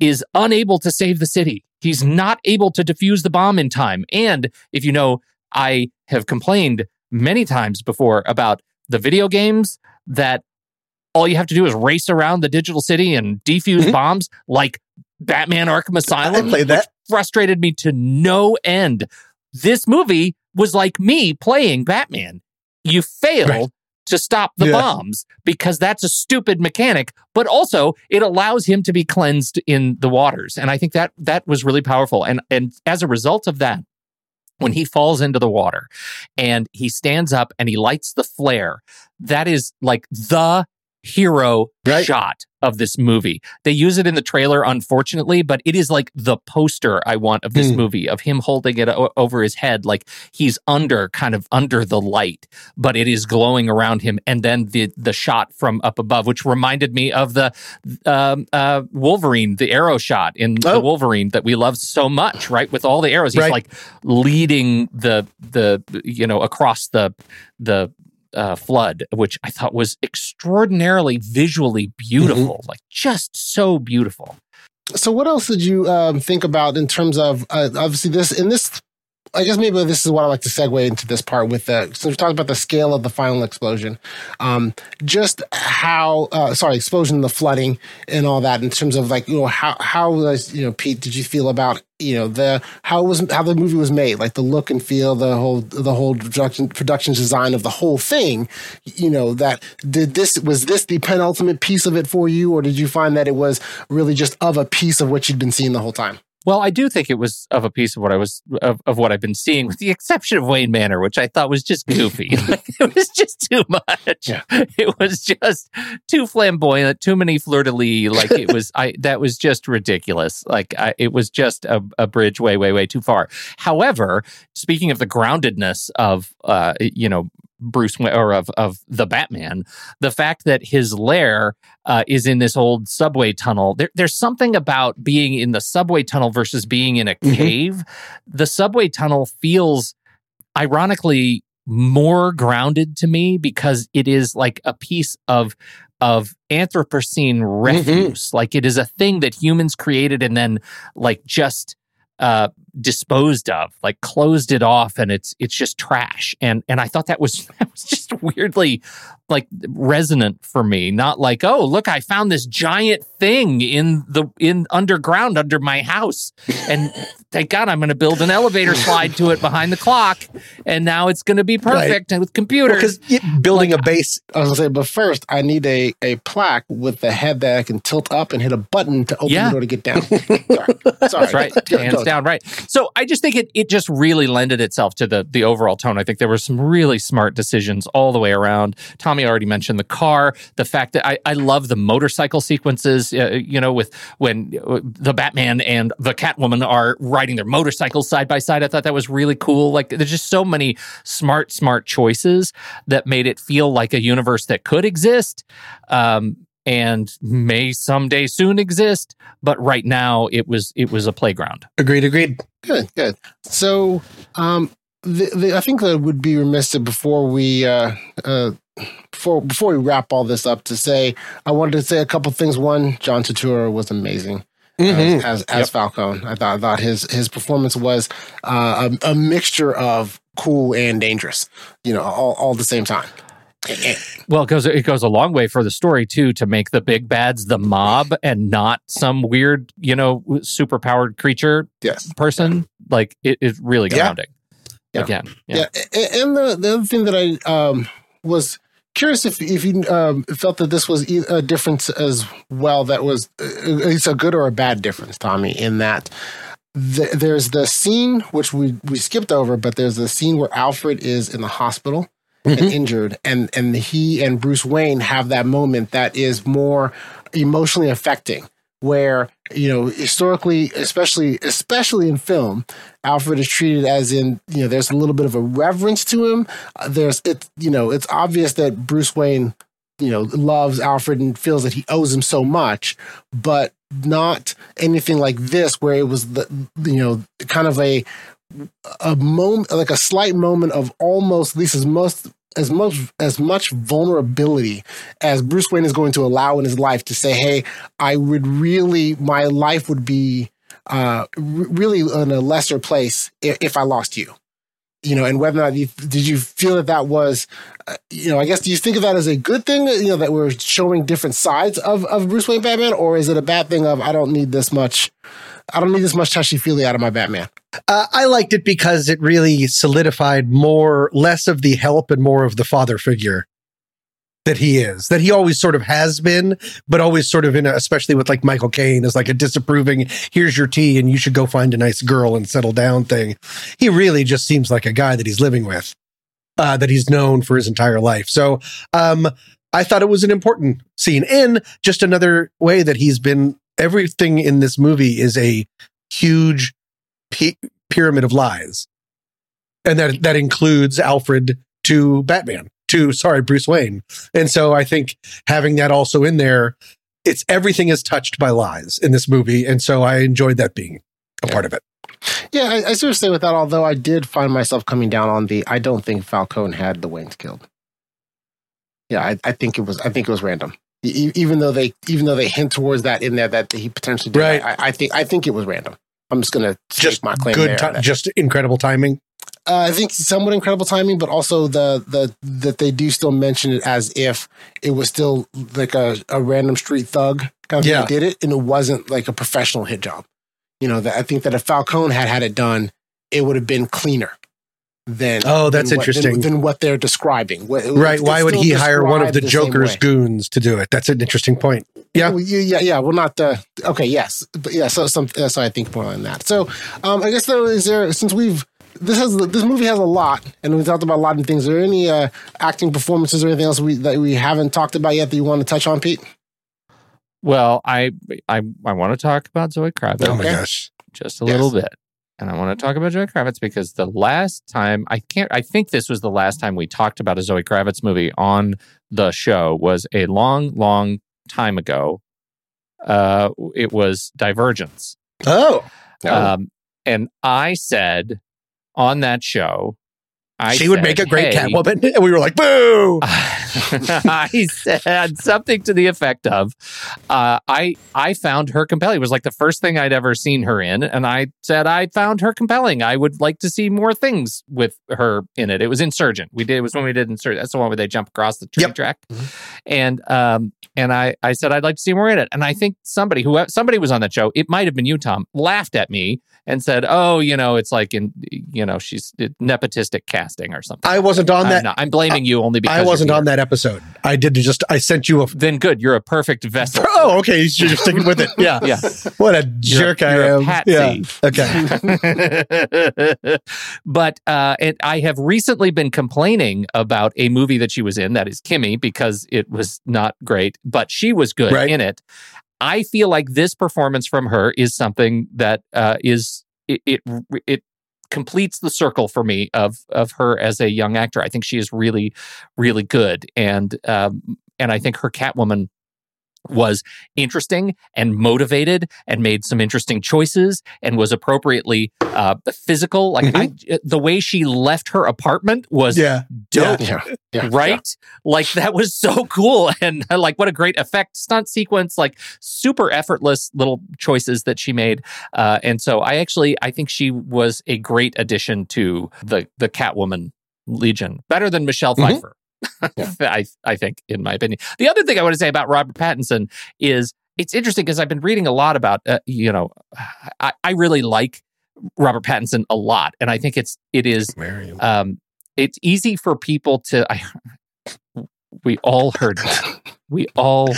is unable to save the city. He's not able to defuse the bomb in time. And if you know, I have complained many times before about the video games that all you have to do is race around the digital city and defuse Mhm. bombs like Batman Arkham Asylum. I played that. frustrated me to no end. This movie was like me playing Batman. You fail Right. to stop the Yeah. bombs because that's a stupid mechanic, but also it allows him to be cleansed in the waters. And I think that that was really powerful. And and as a result of that, when he falls into the water and he stands up and he lights the flare, that is like the hero Right. shot of this movie. They use it in the trailer, unfortunately, but it is like the poster I want of this Hmm. movie of him holding it o- over his head, like he's under, kind of under the light, but it is glowing around him. And then the the shot from up above, which reminded me of the um, uh, Wolverine, the arrow shot in Oh. the Wolverine that we love so much, right? With all the arrows, he's Right. like leading the the you know across the the uh, flood, which I thought was extraordinarily visually beautiful, Mm-hmm. like just so beautiful. So, what else did you um, think about in terms of uh, obviously this in this? I guess maybe this is what I like to segue into this part with the So we talked about the scale of the final explosion, um, just how uh, sorry explosion, the flooding, and all that in terms of like you know how how was you know Pete did you feel about you know the how it was how the movie was made? Like the look and feel the whole the whole production production design of the whole thing you know that did this was this the penultimate piece of it for you? Or did you find that it was really just of a piece of what you'd been seeing the whole time Well, I do think it was of a piece of what I was of, of what I've been seeing, with the exception of Wayne Manor, which I thought was just goofy. <laughs> Like, it was just too much. Yeah. It was just too flamboyant, too many fleur de lis. Like it was, I that was just ridiculous. Like I, it was just a, a bridge way, way, way too far. However, speaking of the groundedness of, uh, you know. Bruce Wayne or of of the Batman, the fact that his lair uh, is in this old subway tunnel. There, there's something about being in the subway tunnel versus being in a Mhm. cave. The subway tunnel feels, ironically, more grounded to me because it is like a piece of of Anthropocene refuse. Like it is a thing that humans created and then like just uh disposed of like closed it off and it's it's just trash. And and i thought that was <laughs> that was just <laughs> weirdly like resonant for me not like oh look i found this giant thing in the in underground under my house and thank god i'm going to build an elevator slide to it behind the clock and now it's going to be perfect and with computers Because building a base, I was gonna say, but first I need a, a plaque with the head that I can tilt up and hit a button to open Yeah. the door to get down. <laughs> Sorry. Sorry. That's right. <laughs> Hands down, right. So I just think it it just really lended itself to the the overall tone. I think there were some really smart decisions all the way around. Tommy already mentioned the car, the fact that I, I love the motorcycle sequences. Uh, you know, with when uh, the Batman and the Catwoman are riding their motorcycles side by side. I thought that was really cool. Like there's just so many smart, smart choices that made it feel like a universe that could exist. Um, and may someday soon exist, but right now it was it was a playground. agreed, agreed. Good, good. So, um, the, the, I think that would be remiss to before we uh, uh, before before we wrap all this up to say I wanted to say a couple things. One, John Turturro was amazing. Mhm. As as, as Falcone, I thought I thought his his performance was uh, a, a mixture of cool and dangerous, you know, all, all at the same time. Well, it goes it goes a long way for the story too to make the big bads the mob and not some weird, you know, super powered creature yes, person. Like it is really grounding. Yeah. Again, yeah. a- And the the other thing that I um, was curious if if you um, felt that this was a difference as well. That was uh, it's a good or a bad difference, Tommy. In that th- there's the scene which we we skipped over, but there's the scene where Alfred is in the hospital. And injured, and and he and Bruce Wayne have that moment that is more emotionally affecting. Where you know historically, especially especially in film, Alfred is treated as in you know there's a little bit of a reverence to him. Uh, there's it's you know it's obvious that Bruce Wayne you know loves Alfred and feels that he owes him so much, but not anything like this where it was the you know kind of a a moment like a slight moment of almost at least as most as much as much vulnerability as Bruce Wayne is going to allow in his life to say, "Hey, I would really my life would be uh, really in a lesser place if, if I lost you." You know, and whether or not you, did you feel that that was, uh, you know, I guess do you think of that as a good thing? You know, that we're showing different sides of of Bruce Wayne Batman, or is it a bad thing of I don't need this much, I don't need this much touchy feely out of my Batman? Uh, I liked it because it really solidified more, less of the help and more of the father figure that he is, that he always sort of has been, but always sort of in a, especially with like Michael Caine as like a disapproving, here's your tea and you should go find a nice girl and settle down thing. He really just seems like a guy that he's living with, uh, that he's known for his entire life. So, um, I thought it was an important scene and just another way that he's been, everything in this movie is a huge p- pyramid of lies. And that that includes Alfred to Batman, to sorry, Bruce Wayne. And so I think having that also in there, it's everything is touched by lies in this movie. And so I enjoyed that being a part of it. Yeah, I, I stay with that. Although I did find myself coming down on the, I don't think Falcone had the Waynes killed. Yeah, I, I think it was. I think it was random. Even though they, even though they hint towards that in there that he potentially did, Right. I, I think, I think it was random. I'm just gonna Just my claim good, ti- just incredible timing. Uh, I think somewhat incredible timing, but also the the that they do still mention it as if it was still like a, a random street thug kind of Yeah. did it, and it wasn't like a professional hit job. You know, that I think that if Falcone had had it done, it would have been cleaner. Than Oh, that's than what- interesting. Than, than what they're describing. What- Right. Why would he hire one of the the Joker's goons to do it? That's an interesting point. Yeah. Well, yeah, yeah. Well, not the okay. Yes, but yeah. So some. So I think more on that. So, um, I guess though, is there since we've this has this movie has a lot, and we talked about a lot of things. Are there any uh, acting performances or anything else we that we haven't talked about yet that you want to touch on, Pete? Well, I I I want to talk about Zoe Kravitz Oh my Okay. gosh. just a Yes. little bit. And I want to talk about Zoe Kravitz because the last time I can't I think this was the last time we talked about a Zoe Kravitz movie on the show was a long, long time ago. Uh it was Divergence. Oh. Um and I said on that show I she would make a great "Hey." Catwoman, and we were like, "Boo!" <laughs> <laughs> I said something to the effect of, uh, "I I found her compelling." It was like the first thing I'd ever seen her in, and I said I found her compelling. I would like to see more things with her in it. It was Insurgent. We did. It was when we did Insurgent. That's the one where they jump across the train Yep. track, and um and I I said I'd like to see more in it. And I think somebody who somebody was on that show. It might have been you, Tom. Laughed at me and said, "Oh, you know, it's like in you know she's nepotistic casting or something." I wasn't on I'm, that. not- I'm blaming you only because I wasn't on that episode. I did just. I sent you a. then good. You're a perfect vessel. <laughs> Oh, okay. You're just sticking with it. Yeah. Yeah. What a jerk you're I am. Yeah. Okay. <laughs> but uh, it, I have recently been complaining about a movie that she was in, that is Kimi, because it was not great, but she was good Right. in it. I feel like this performance from her is something that uh, is it, it it completes the circle for me of of her as a young actor. I think she is really really good, and um, and I think her Catwoman was interesting and motivated and made some interesting choices and was appropriately uh, physical. Like I, the way she left her apartment was Yeah. dope, Yeah. Yeah. right? Like that was so <laughs> cool and uh, like what a great effect stunt sequence. Like super effortless little choices that she made. Uh, and so I actually I think she was a great addition to the the Catwoman Legion, better than Michelle Mhm. <laughs> I I think, in my opinion. The other thing I want to say about Robert Pattinson is it's interesting because I've been reading a lot about, uh, you know, I, I really like Robert Pattinson a lot, and I think it's it is um, it's easy for people to. I, we all heard that. We all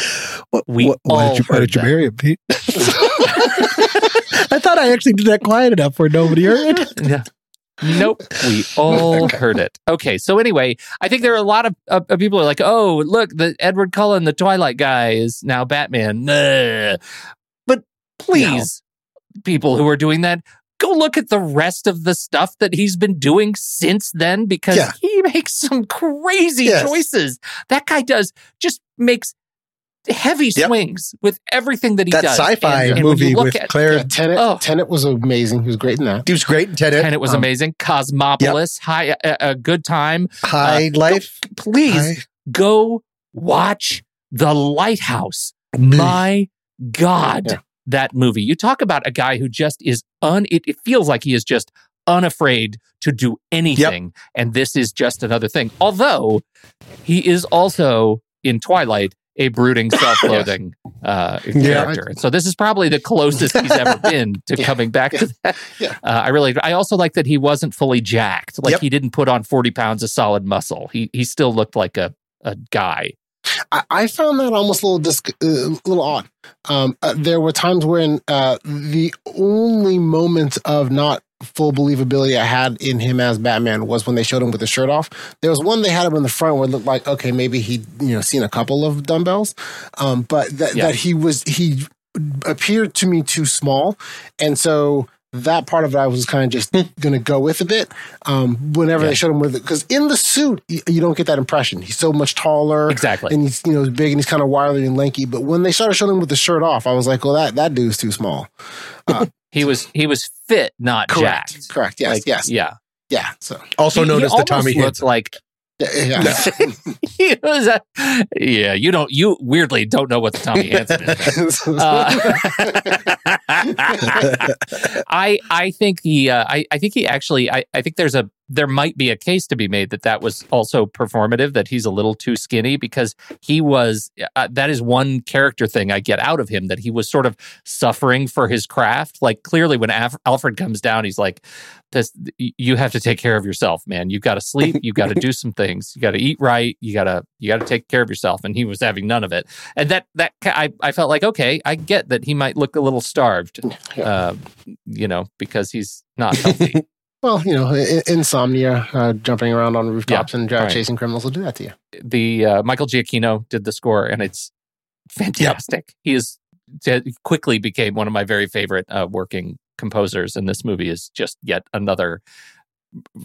What, We what- why all did you, why did you marry him, Pete? <laughs> <laughs> I thought I actually did that quiet enough where nobody heard it. Yeah. Nope, we all <laughs> heard it. Okay, so anyway, I think there are a lot of, of, of people who are like, "Oh, look, the Edward Cullen, the Twilight guy, is now Batman." Nah. But please, people who are doing that, go look at the rest of the stuff that he's been doing since then, because Yeah. he makes some crazy Yes. choices. That guy does just makes heavy Yep. swings with everything that he That does. sci-fi And- and movie look with at- Claire. Yeah, Tenet, Oh. Tenet was amazing. He was great in that. He was great in Tenet. and it was Um, amazing. Cosmopolis, high, a, a good time. High uh, Life. Please High- go watch The Lighthouse. Mm. My God, Yeah. that movie. You talk about a guy who just is un. It, it feels like he is just unafraid to do anything, and this is just another thing. Although he is also in Twilight a brooding, <laughs> self-loathing uh, character. And so this is probably the closest he's ever <laughs> been to Yeah. coming back to that. <laughs> Yeah. Uh, I really, I also like that he wasn't fully jacked. Like Yep. he didn't put on forty pounds of solid muscle. He he still looked like a a guy. I, I found that almost a little dis- uh, little odd. Um, uh, there were times when uh, the only moment of not full believability I had in him as Batman was when they showed him with the shirt off. There was one they had him in the front where it looked like okay, maybe he you know seen a couple of dumbbells, um, but that Yeah. that he was he appeared to me too small, and so. That part of it, I was kind of just going to go with a bit. Um, whenever Yeah. they showed him with it, because in the suit, you, you don't get that impression. He's so much taller, Exactly. and he's you know big and he's kind of wiry and lanky. But when they started showing him with the shirt off, I was like, well, that that dude's too small. <laughs> He was he was fit, not Correct. jacked. Correct. Yes. Like, yes. Yeah. Yeah. So Also He- known he as the Tommy looked Hansen. like yeah. yeah. he was a, yeah. You don't you weirdly don't know what the Tommy Hansen is. <laughs> Uh, <laughs> I I think he uh, I I think he actually I I think there's a there might be a case to be made that that was also performative that he's a little too skinny because he was uh, that is one character thing I get out of him that he was sort of suffering for his craft. Like clearly when Af- Alfred comes down he's like this you have to take care of yourself man. You've got to sleep. You've got to do some things. You got to eat right. You got to you got to take care of yourself. And he was having none of it. And that that I I felt like okay I get that he might look a little starved uh, you know, because he's not healthy. <laughs> well, you know, i- insomnia, uh, jumping around on rooftops and uh, right. chasing criminals will do that to you. the uh, Michael Giacchino did the score, and it's fantastic. He is quickly became one of my very favorite uh, working composers, and this movie is just yet another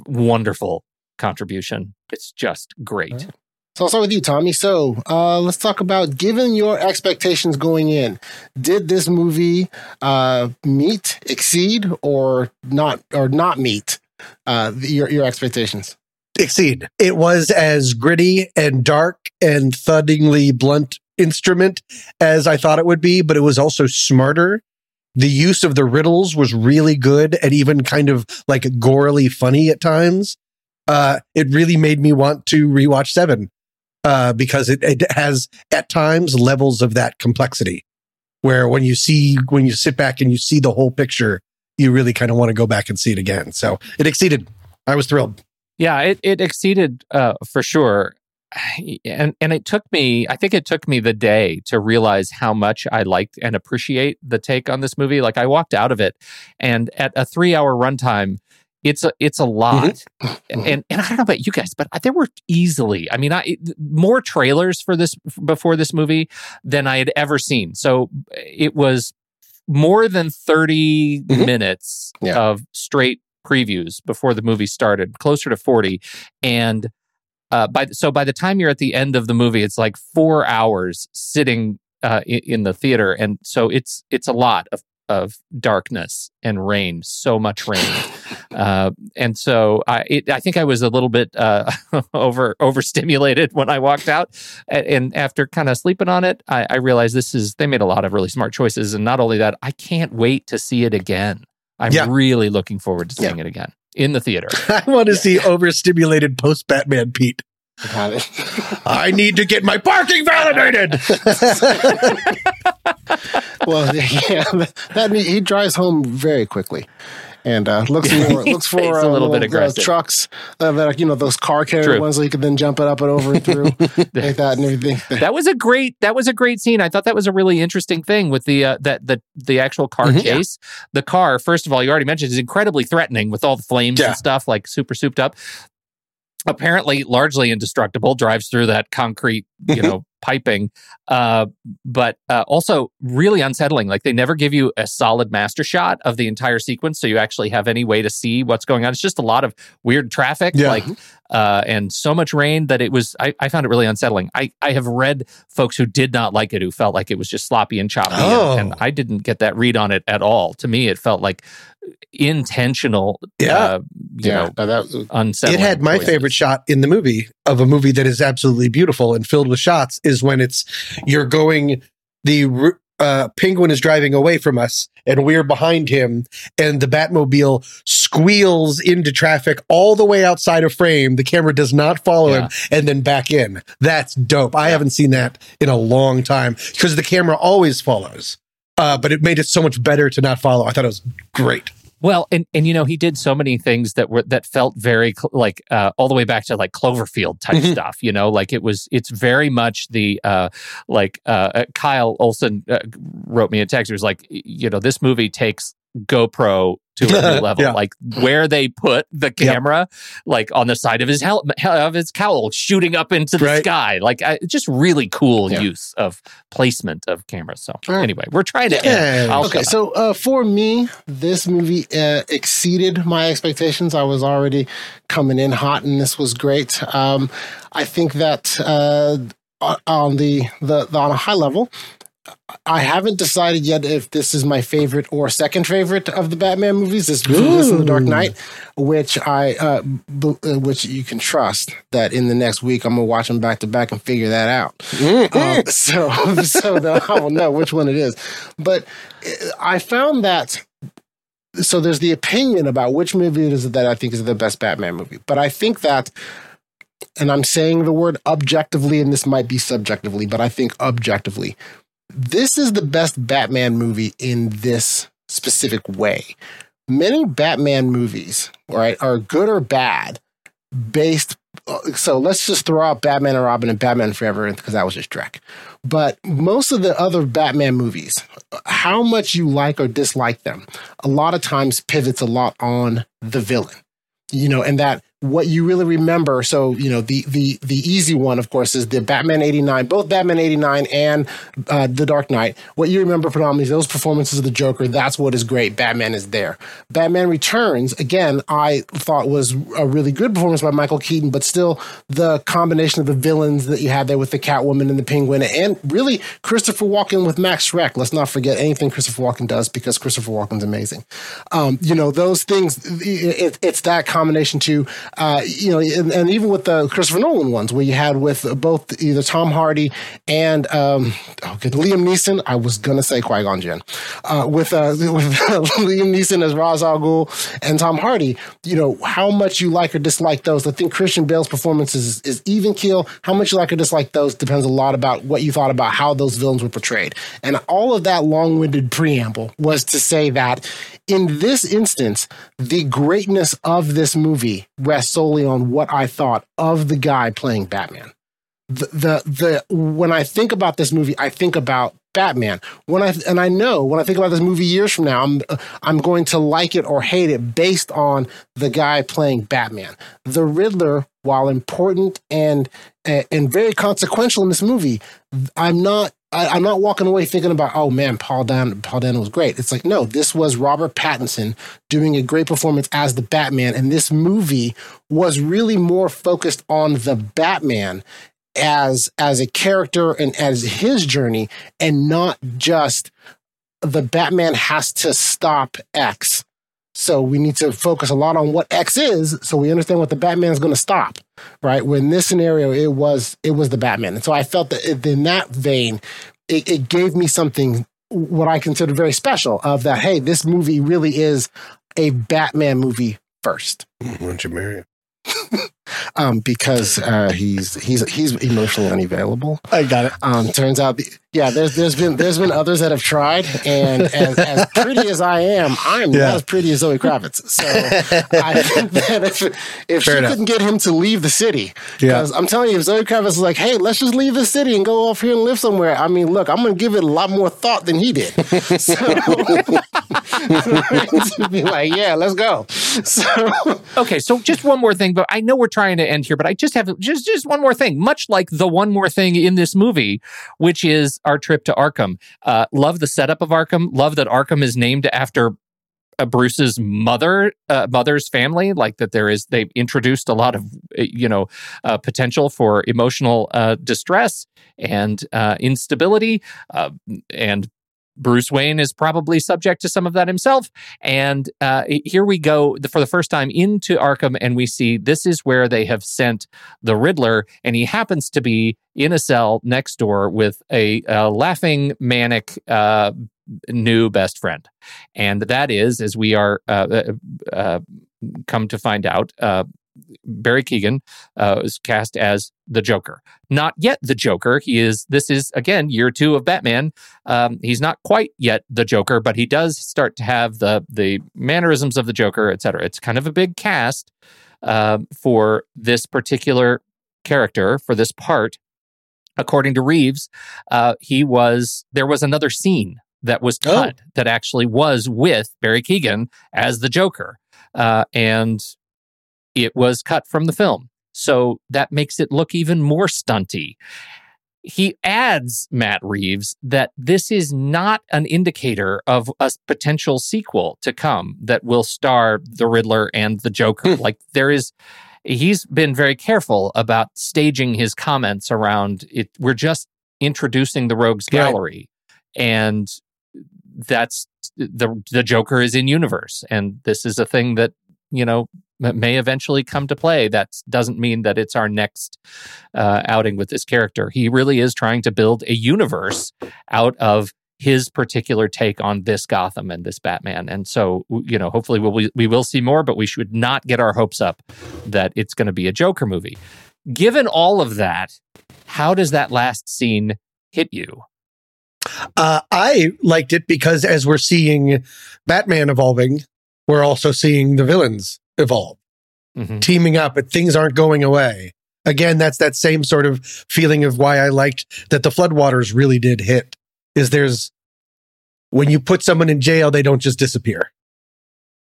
wonderful contribution. It's just great. Right. So I'll start with you, Tommy. So uh, let's talk about given your expectations going in. Did this movie uh, meet, exceed, or not, or not meet uh, your your expectations? exceed. It was as gritty and dark and thuddingly blunt instrument as I thought it would be, but it was also smarter. The use of the riddles was really good and even kind of like gorily funny at times. Uh, it really made me want to rewatch Seven uh, because it, it has at times levels of that complexity where when you see, when you sit back and you see the whole picture, you really kind of want to go back and see it again. So it exceeded. I was thrilled. Yeah, it, it exceeded uh, for sure. And and it took me, I think it took me the day to realize how much I liked and appreciate the take on this movie. Like I walked out of it and at a three hour runtime, it's a it's a lot. Mm-hmm. And and I don't know about you guys, but there were easily, I mean, I more trailers for this before this movie than I had ever seen. So it was more than 30 Mhm. minutes Yeah. of straight previews before the movie started, closer to 40. And uh, by so by the time you're at the end of the movie, it's like four hours sitting uh, in, in the theater, and so it's it's a lot of of darkness and rain, so much rain, uh, and so I it, I think I was a little bit uh, <laughs> over overstimulated when I walked out, and after kind of sleeping on it, I, I realized this is they made a lot of really smart choices, and not only that, I can't wait to see it again. I'm Yeah. really looking forward to seeing it again in the theater. <laughs> I want to see overstimulated post Batman Pete. I need to get my parking validated. <laughs> well, <laughs> yeah, that, that he drives home very quickly. And uh, looks for <laughs> looks for He's a uh, little bit uh, trucks uh, that are you know those car carrier True. ones that you could then jump it up and over and through <laughs> like that and everything. that was a great that was a great scene. I thought that was a really interesting thing with the uh, that the the actual car Mhm. chase. The car, first of all, you already mentioned, is incredibly threatening with all the flames Yeah. and stuff, like super souped up. Apparently, largely indestructible. Drives through that concrete, you <laughs> know, piping, uh, but uh, also really unsettling. Like they never give you a solid master shot of the entire sequence, so you actually have any way to see what's going on. It's just a lot of weird traffic, Yeah. like uh, and so much rain that it was. I, I found it really unsettling. I I have read folks who did not like it who felt like it was just sloppy and choppy, and- Oh. and, I didn't get that read on it at all. To me, it felt like intentional. Yeah. uh, you yeah, know, no, that, unsettling. it had my favorite shot in the movie of a movie that is absolutely beautiful and filled with shots is when it's you're going the uh, penguin is driving away from us and we're behind him and the batmobile squeals into traffic all the way outside of frame the camera does not follow Yeah. him and then back in that's dope i haven't seen that in a long time because the camera always follows uh, but it made it so much better to not follow i thought it was great Well, and and you know he did so many things that were that felt very cl- like uh, all the way back to like Cloverfield type Mhm. stuff. You know, like it was. It's very much the uh, like uh, uh, Kyle Olson uh, wrote me a text. He was like, you know, this movie takes GoPro to a new <laughs> level. Yeah. Like where they put the camera, like on the side of his hel- of his cowl, shooting up into the Right. sky. Like uh, just really cool Yeah. use of placement of cameras. So right. anyway, we're trying to. Yeah. End. Okay, so uh, for me, this movie uh, exceeded my expectations. I was already coming in hot, and this was great. Um, I think that uh, on the, the, the on a high level, I haven't decided yet if this is my favorite or second favorite of the Batman movies. This this the Dark Knight, which I uh, b- uh, which you can trust that in the next week I'm gonna watch them back to back and figure that out. Um, <laughs> so so that I will know which one it is. But uh, I found that so there's the opinion about which movie it is that I think is the best Batman movie. But I think that and I'm saying the word objectively, and this might be subjectively, but I think objectively, this is the best Batman movie in this specific way. Many Batman movies, right, are good or bad based. Uh, so let's just throw out Batman and Robin and Batman Forever because that was just Drek. But most of the other Batman movies, how much you like or dislike them, a lot of times pivots a lot on the villain you know, and that what you really remember. So, you know, the the the easy one, of course, is the Batman '89, both Batman '89 and uh, The Dark Knight. What you remember predominantly those performances of the Joker. That's what is great. Batman is there. Batman Returns, again, I thought was a really good performance by Michael Keaton, but still the combination of the villains that you had there with the Catwoman and the Penguin, and really Christopher Walken with Max Schreck. Let's not forget anything Christopher Walken does because Christopher Walken's amazing. Um, you know, those things, it, it's that combination too. Uh, you know, and, and, even with the Christopher Nolan ones, where you had with both either Tom Hardy and um, okay, Liam Neeson. I was gonna say Qui Gon Jinn, uh, with uh, <laughs> with Liam Neeson as Ra's al Ghul and Tom Hardy. You know how much you like or dislike those. I think Christian Bale's performance is is even keel. How much you like or dislike those depends a lot about what you thought about how those villains were portrayed. And all of that long winded preamble was to say that in this instance, the greatness of this movie rests solely on what I thought of the guy playing Batman. The, the, the, when I think about this movie, I think about Batman. When I and I know when I think about this movie years from now, I'm uh, I'm going to like it or hate it based on the guy playing Batman. The Riddler, while important and uh, and very consequential in this movie, I'm not I, am not walking away thinking about, oh man, Paul Dan Paul Dano was great. It's like, no, this was Robert Pattinson doing a great performance as the Batman, and this movie was really more focused on the Batman as as a character and as his journey, and not just the Batman has to stop X. So we need to focus a lot on what X is, so we understand what the Batman is going to stop right? Where in this scenario, it was it was the Batman, and so I felt that in that vein, it, it gave me something what I consider very special of that. Hey, this movie really is a Batman movie first. Why don't you marry? Um, because uh, he's he's he's emotionally unavailable. I got it. Um, turns out, yeah, there's there's been there's been others that have tried, and as, as pretty as I am, I'm yeah. not as pretty as Zoe Kravitz. So <laughs> I think that if if Fair she enough. couldn't get him to leave the city, because yeah. I'm telling you, if Zoe Kravitz is like, hey, let's just leave the city and go off here and live somewhere. I mean, look, I'm going to give it a lot more thought than he did. <laughs> So <laughs> to be like, yeah, let's go. So okay, so just one more thing, but I know we're trying to end here, but I just have just just one more thing, much like the one more thing in this movie, which is our trip to Arkham. Uh, love the setup of Arkham. Love that Arkham is named after uh, Bruce's mother, uh, mother's family, like that there is, they've introduced a lot of, uh, you know, uh, potential for emotional uh, distress and uh, instability and Bruce Wayne is probably subject to some of that himself. And uh, here we go for the first time into Arkham, and we see this is where they have sent the Riddler, and he happens to be in a cell next door with a, a laughing, manic, uh, new best friend. And that is, as we are uh, uh, uh come to find out, uh, Barry Keoghan uh, was cast as the Joker. Not yet the Joker. He is. This is again year two of Batman. Um, he's not quite yet the Joker, but he does start to have the the mannerisms of the Joker, etc. It's kind of a big cast uh, for this particular character for this part. According to Reeves, uh, he was there was another scene that was oh. cut oh. that actually was with Barry Keoghan as the Joker. Uh, and it was cut from the film. So that makes it look even more stunty. He adds, Matt Reeves, that this is not an indicator of a potential sequel to come that will star the Riddler and the Joker. Hmm. like there is, he's been very careful about staging his comments around it. We're just introducing the Rogues Gallery. Right. And that's the the Joker is in universe, and this is a thing that you know may eventually come to play. That doesn't mean that it's our next uh, outing with this character. He really is trying to build a universe out of his particular take on this Gotham and this Batman. And so, you know, hopefully we'll, we will see more, but we should not get our hopes up that it's going to be a Joker movie. Given all of that, how does that last scene hit you? Uh, I liked it because as we're seeing Batman evolving, we're also seeing the villains evolve, mm-hmm. teaming up, but things aren't going away. Again, that's that same sort of feeling of why I liked that the floodwaters really did hit. Is there's when you put someone in jail, they don't just disappear.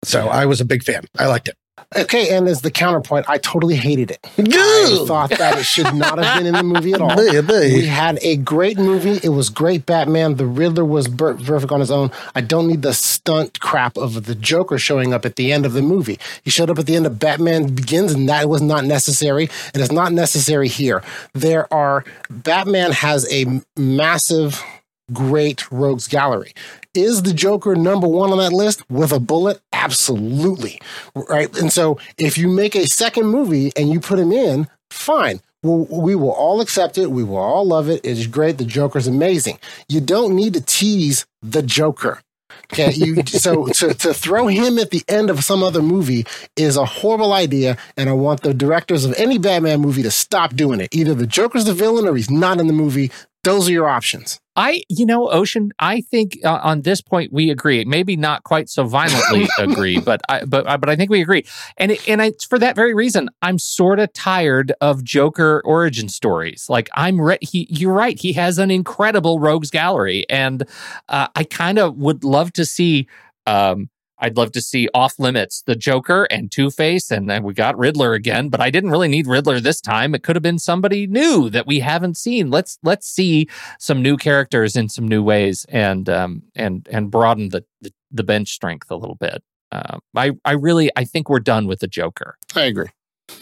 So I was a big fan. I liked it. Okay, and as the counterpoint, I totally hated it. I thought that it should not have been in the movie at <laughs> all. We had a great movie. It was great Batman. The Riddler was perfect on his own. I don't need the stunt crap of the Joker showing up at the end of the movie. He showed up at the end of Batman Begins, and that was not necessary. And It is not necessary here. There are, Batman has a massive, great rogues gallery Is the Joker number one on that list with a bullet? Absolutely. Right. And so if you make a second movie and you put him in, fine. Well, we will all accept it. We will all love it. It's great. The Joker's amazing. You don't need to tease the Joker. Okay, you <laughs> so to, to throw him at the end of some other movie is a horrible idea, and I want the directors of any Batman movie to stop doing it. Either the Joker's the villain or he's not in the movie. Those are your options. I, you know, Ocean. I think uh, on this point we agree. Maybe not quite so violently <laughs> agree, but I, but uh, but I think we agree. And it, and it's for that very reason. I'm sort of tired of Joker origin stories. Like I'm, re- he, you're right. He has an incredible rogues gallery, and uh, I kind of would love to see. Um, I'd love to see off limits the Joker and Two Face, and then we got Riddler again. But I didn't really need Riddler this time. It could have been somebody new that we haven't seen. Let's let's see some new characters in some new ways, and um and and broaden the the, the bench strength a little bit. Uh, I I really I think we're done with the Joker. I agree.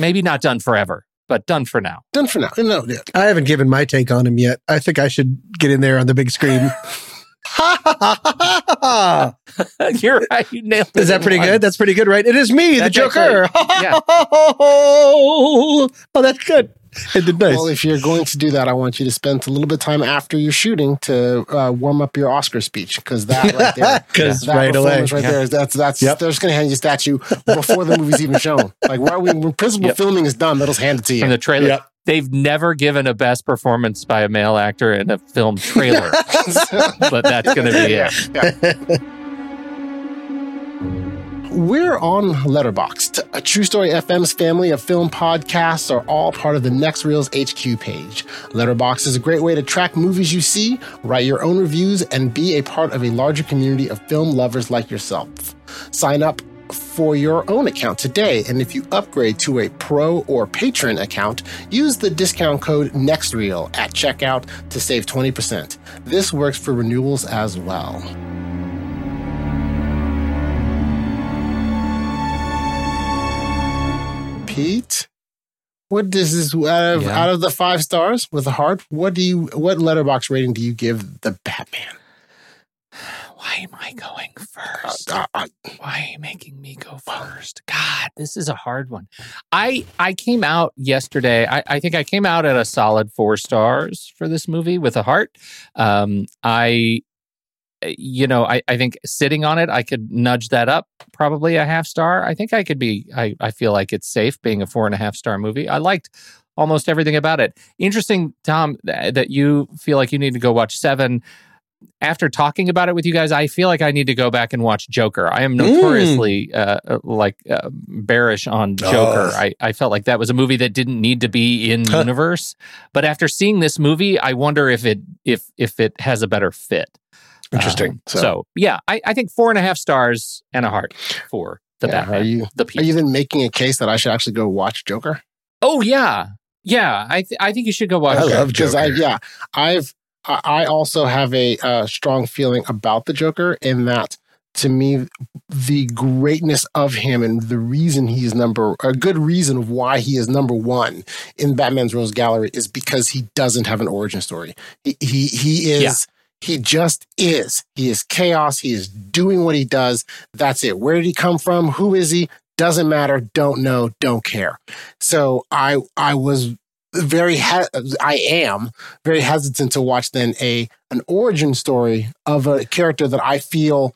Maybe not done forever, but done for now. Done for now. No, yeah. I haven't given my take on him yet. I think I should get in there on the big screen. <laughs> Ha ha ha ha ha! You're right. You nailed it. Is that pretty one. good? That's pretty good, right? It is me, the Joker. actually- <laughs> yeah. oh, that's good. It did nice. Well, if you're going to do that, I want you to spend a little bit of time after you're shooting to uh, warm up your Oscar speech because that right there, 'Cause <laughs> that right away. performance right Yeah. there is that's that's Yep. they're just going to hand you a statue before the movie's even shown. Like right when, when principal Yep. filming is done, they'll just hand it to you. From the trailer. Yep. They've never given a best performance by a male actor in a film trailer, <laughs> but that's going to be it. We're on Letterboxd. A True Story FM's family of film podcasts are all part of the Next Reels HQ page. Letterboxd is a great way to track movies you see, write your own reviews, and be a part of a larger community of film lovers like yourself. Sign up for your own account today, and if you upgrade to a pro or patron account, use the discount code NEXTREEL at checkout to save 20%. This works for renewals as well. Pete, what does this out of, Yeah. out of the five stars with a heart? What do you what Letterboxd rating do you give the Batman? Why am I going first? Uh, uh, Why are you making me go first? God, this is a hard one. I I came out yesterday. I, I think I came out at a solid four stars for this movie with a heart. Um, I, you know, I, I think sitting on it, I could nudge that up probably a half star. I think I could be. I I feel like it's safe being a four and a half star movie. I liked almost everything about it. Interesting, Tom, that you feel like you need to go watch Seven after talking about it with you guys, I feel like I need to go back and watch Joker. I am notoriously uh, uh, like uh, bearish on Joker. I, I felt like that was a movie that didn't need to be in Huh. universe. But after seeing this movie, I wonder if it if if it has a better fit. Interesting. Um, so. yeah, I, I think four and a half stars and a heart for the yeah, Batman. Are you the are you then making a case that I should actually go watch Joker? oh yeah, yeah. I th- I think you should go watch. I Joker. love because I Joker. yeah I've I also have a uh, strong feeling about the Joker in that to me the greatness of him and the reason he is number a good reason of why he is number one in Batman's Rogues Gallery is because he doesn't have an origin story. He he, he is. Yeah. He just is. He is chaos. He is doing what he does. That's it. Where did he come from? Who is he? Doesn't matter. Don't know. Don't care. So I I was very I am very hesitant to watch then a an origin story of a character that I feel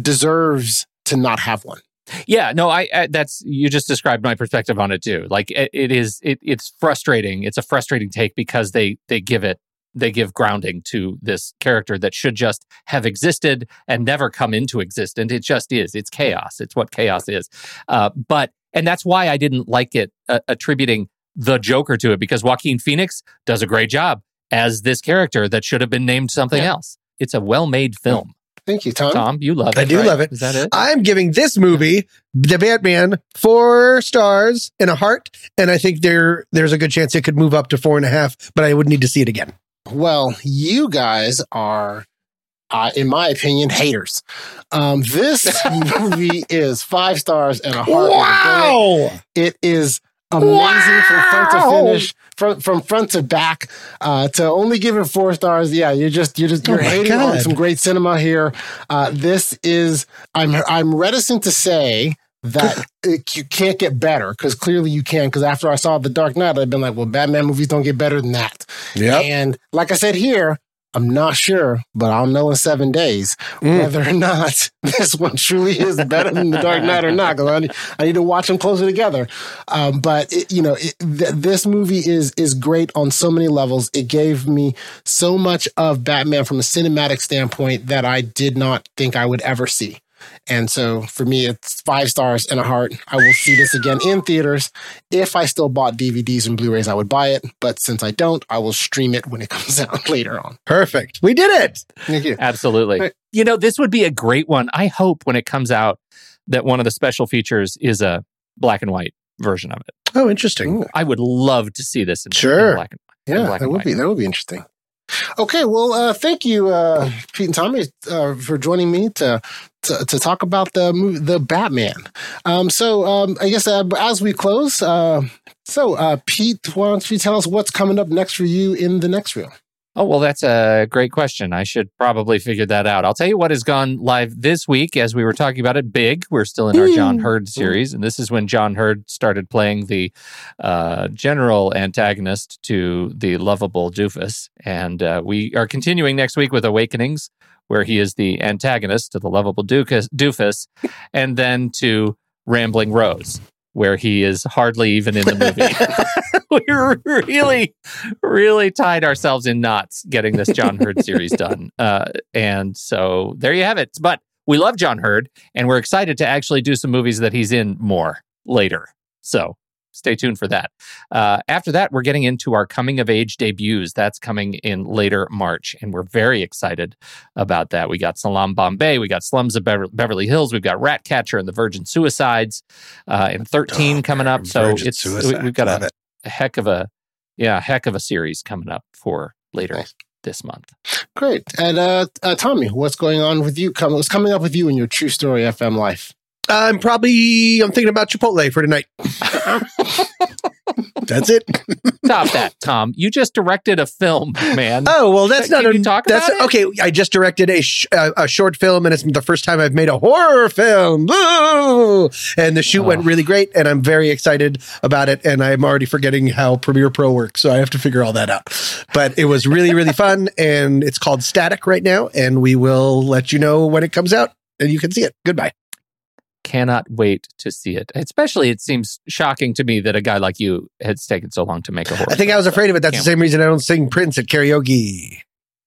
deserves to not have one. Yeah, no, I, I that's you just described my perspective on it too. Like it, it is, it, it's frustrating. It's a frustrating take because they they give it they give grounding to this character that should just have existed and never come into existence. It just is. It's chaos. It's what chaos is. Uh, but and that's why I didn't like it uh, attributing the Joker to it because Joaquin Phoenix does a great job as this character that should have been named something Yeah. else. It's a well made film. Thank you, Tom. Tom, you love it. I do right? love it. Is that it? I'm giving this movie, The Batman, four stars and a heart. And I think there there's a good chance it could move up to four and a half, but I would need to see it again. Well, you guys are, uh, in my opinion, haters. Um, this <laughs> movie is five stars and a heart. with a. Wow. It is amazing from front to finish, from from front to back. Uh, to only give it four stars, yeah, you're just you're just Oh you're my hating on some great cinema here. Uh, this is I'm I'm reticent to say that <laughs> it, you can't get better because clearly you can. Because after I saw The Dark Knight, I've been like, well, Batman movies don't get better than that. Yeah. And like I said here, I'm not sure, but I'll know in seven days Mm. whether or not <laughs> this one truly is better than The Dark Knight or not. Because I, need- I need to watch them closer together. Um, but it, you know, it, th- this movie is is great on so many levels. It gave me so much of Batman from a cinematic standpoint that I did not think I would ever see. And so for me, it's five stars and a heart. I will see this again in theaters. If I still bought DVDs and Blu rays, I would buy it. But since I don't, I will stream it when it <laughs> comes out later on. Perfect. We did it. Thank you. Absolutely. Right. You know, this would be a great one. I hope when it comes out that one of the special features is a black and white version of it. Oh, interesting. Ooh. I would love to see this in, in Sure. black and in Yeah, black that and would white. be that would be interesting. Okay, well, uh, thank you, uh, Pete and Tommy, uh, for joining me to to, to talk about the movie, the Batman. Um, so, um, I guess uh, as we close, uh, so uh, Pete, why don't you tell us what's coming up next for you in the next reel? Oh, well, that's a great question. I should probably figure that out. I'll tell you what has gone live this week as we were talking about it big. We're still in our John Heard series, and this is when John Heard started playing the uh, general antagonist to the lovable doofus. And uh, we are continuing next week with Awakenings, where he is the antagonist to the lovable doofus, doofus and then to Rambling Rose, where he is hardly even in the movie. <laughs> we really, really tied ourselves in knots getting this John Heard <laughs> series done. Uh, and so there you have it. But we love John Heard, and we're excited to actually do some movies that he's in more later. So stay tuned for that. Uh, after that, we're getting into our coming of age debuts. That's coming in later March, and we're very excited about that. We got Salaam Bombay, we got Slums of Bever- Beverly Hills, we've got Ratcatcher and the Virgin Suicides, uh, and 13 coming up. So Oh, Virgin it's we- we've got a, a heck of a yeah, heck of a series coming up for later Nice. this month. Great. And uh, uh, Tommy, what's going on with you? Come, what's coming up with you in your True Story FM life? I'm probably I'm thinking about Chipotle for tonight. <laughs> That's it. Stop that, Tom. You just directed a film, man. Oh well, that's Can not you a talk that's about it? okay. I just directed a sh- a, a short film, and it's the first time I've made a horror film. Ooh! And the shoot went Oh. really great, and I'm very excited about it. And I'm already forgetting how Premiere Pro works, so I have to figure all that out. But it was really really <laughs> fun, and it's called Static right now, and we will let you know when it comes out, and you can see it. Goodbye. Cannot wait to see it. Especially, it seems shocking to me that a guy like you has taken so long to make a horror. I think I was afraid of it. That's the can't- same reason I don't sing Prince at karaoke.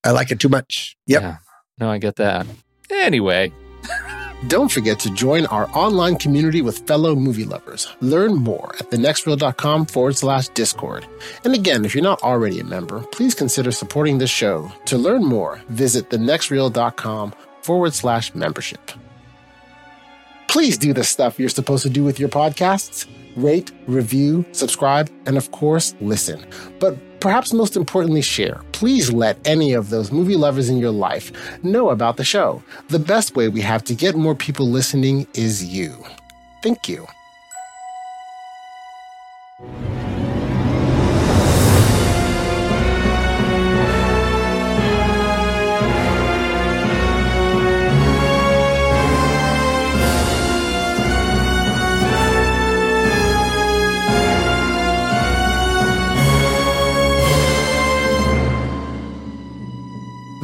I like it too much. Yep. Yeah. No, I get that. Anyway, <laughs> Don't forget to join our online community with fellow movie lovers. Learn more at thenextreel.com forward slash discord. And again, if you're not already a member, please consider supporting this show. To learn more, visit thenextreel.com forward slash membership. Please do the stuff you're supposed to do with your podcasts rate, review, subscribe, and of course, listen. But perhaps most importantly, share. Please let any of those movie lovers in your life know about the show. The best way we have to get more people listening is you. Thank you.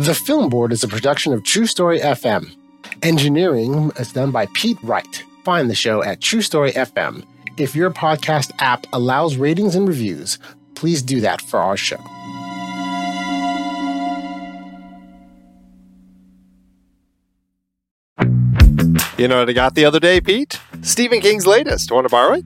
The Film Board is a production of True Story FM. Engineering is done by Pete Wright. Find the show at True Story FM. If your podcast app allows ratings and reviews, please do that for our show. You know what I got the other day, Pete? Stephen King's latest. Want to borrow it?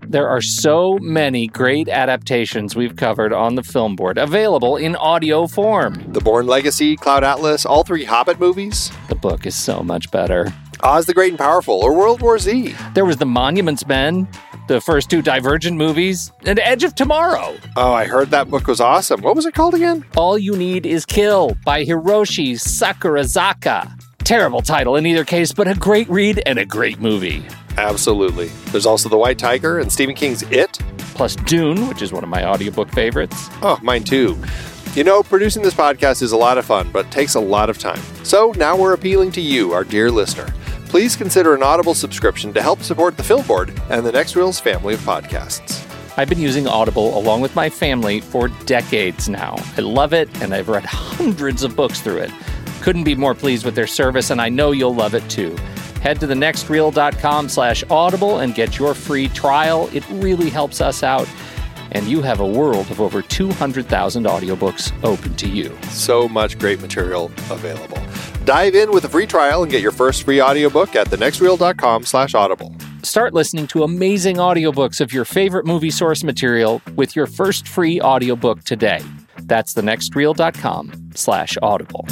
There are so many great adaptations we've covered on the film board, available in audio form. The Bourne Legacy, Cloud Atlas, all three Hobbit movies, The book is so much better. Oz the Great and Powerful, or World War Z. There was The Monuments Men, the first two Divergent movies, and Edge of Tomorrow. Oh, I heard that book was awesome. What was it called again? All You Need Is Kill by Hiroshi Sakurazaka. Terrible title in either case, but a great read and a great movie. Absolutely. There's also The White Tiger and Stephen King's It. Plus Dune, which is one of my audiobook favorites. Oh, mine too. You know, producing this podcast is a lot of fun, but takes a lot of time. So now we're appealing to you, our dear listener. Please consider an Audible subscription to help support the Film Board and the Next Reels family of podcasts. I've been using Audible along with my family for decades now. I love it, and I've read hundreds of books through it. Couldn't be more pleased with their service, and I know you'll love it too. Head to thenextreel.com slash audible and get your free trial. It really helps us out, and you have a world of over 200,000 audiobooks open to you. So much great material available. Dive in with a free trial and get your first free audiobook at thenextreel.com slash audible. Start listening to amazing audiobooks of your favorite movie source material with your first free audiobook today. That's thenextreel.com slash audible.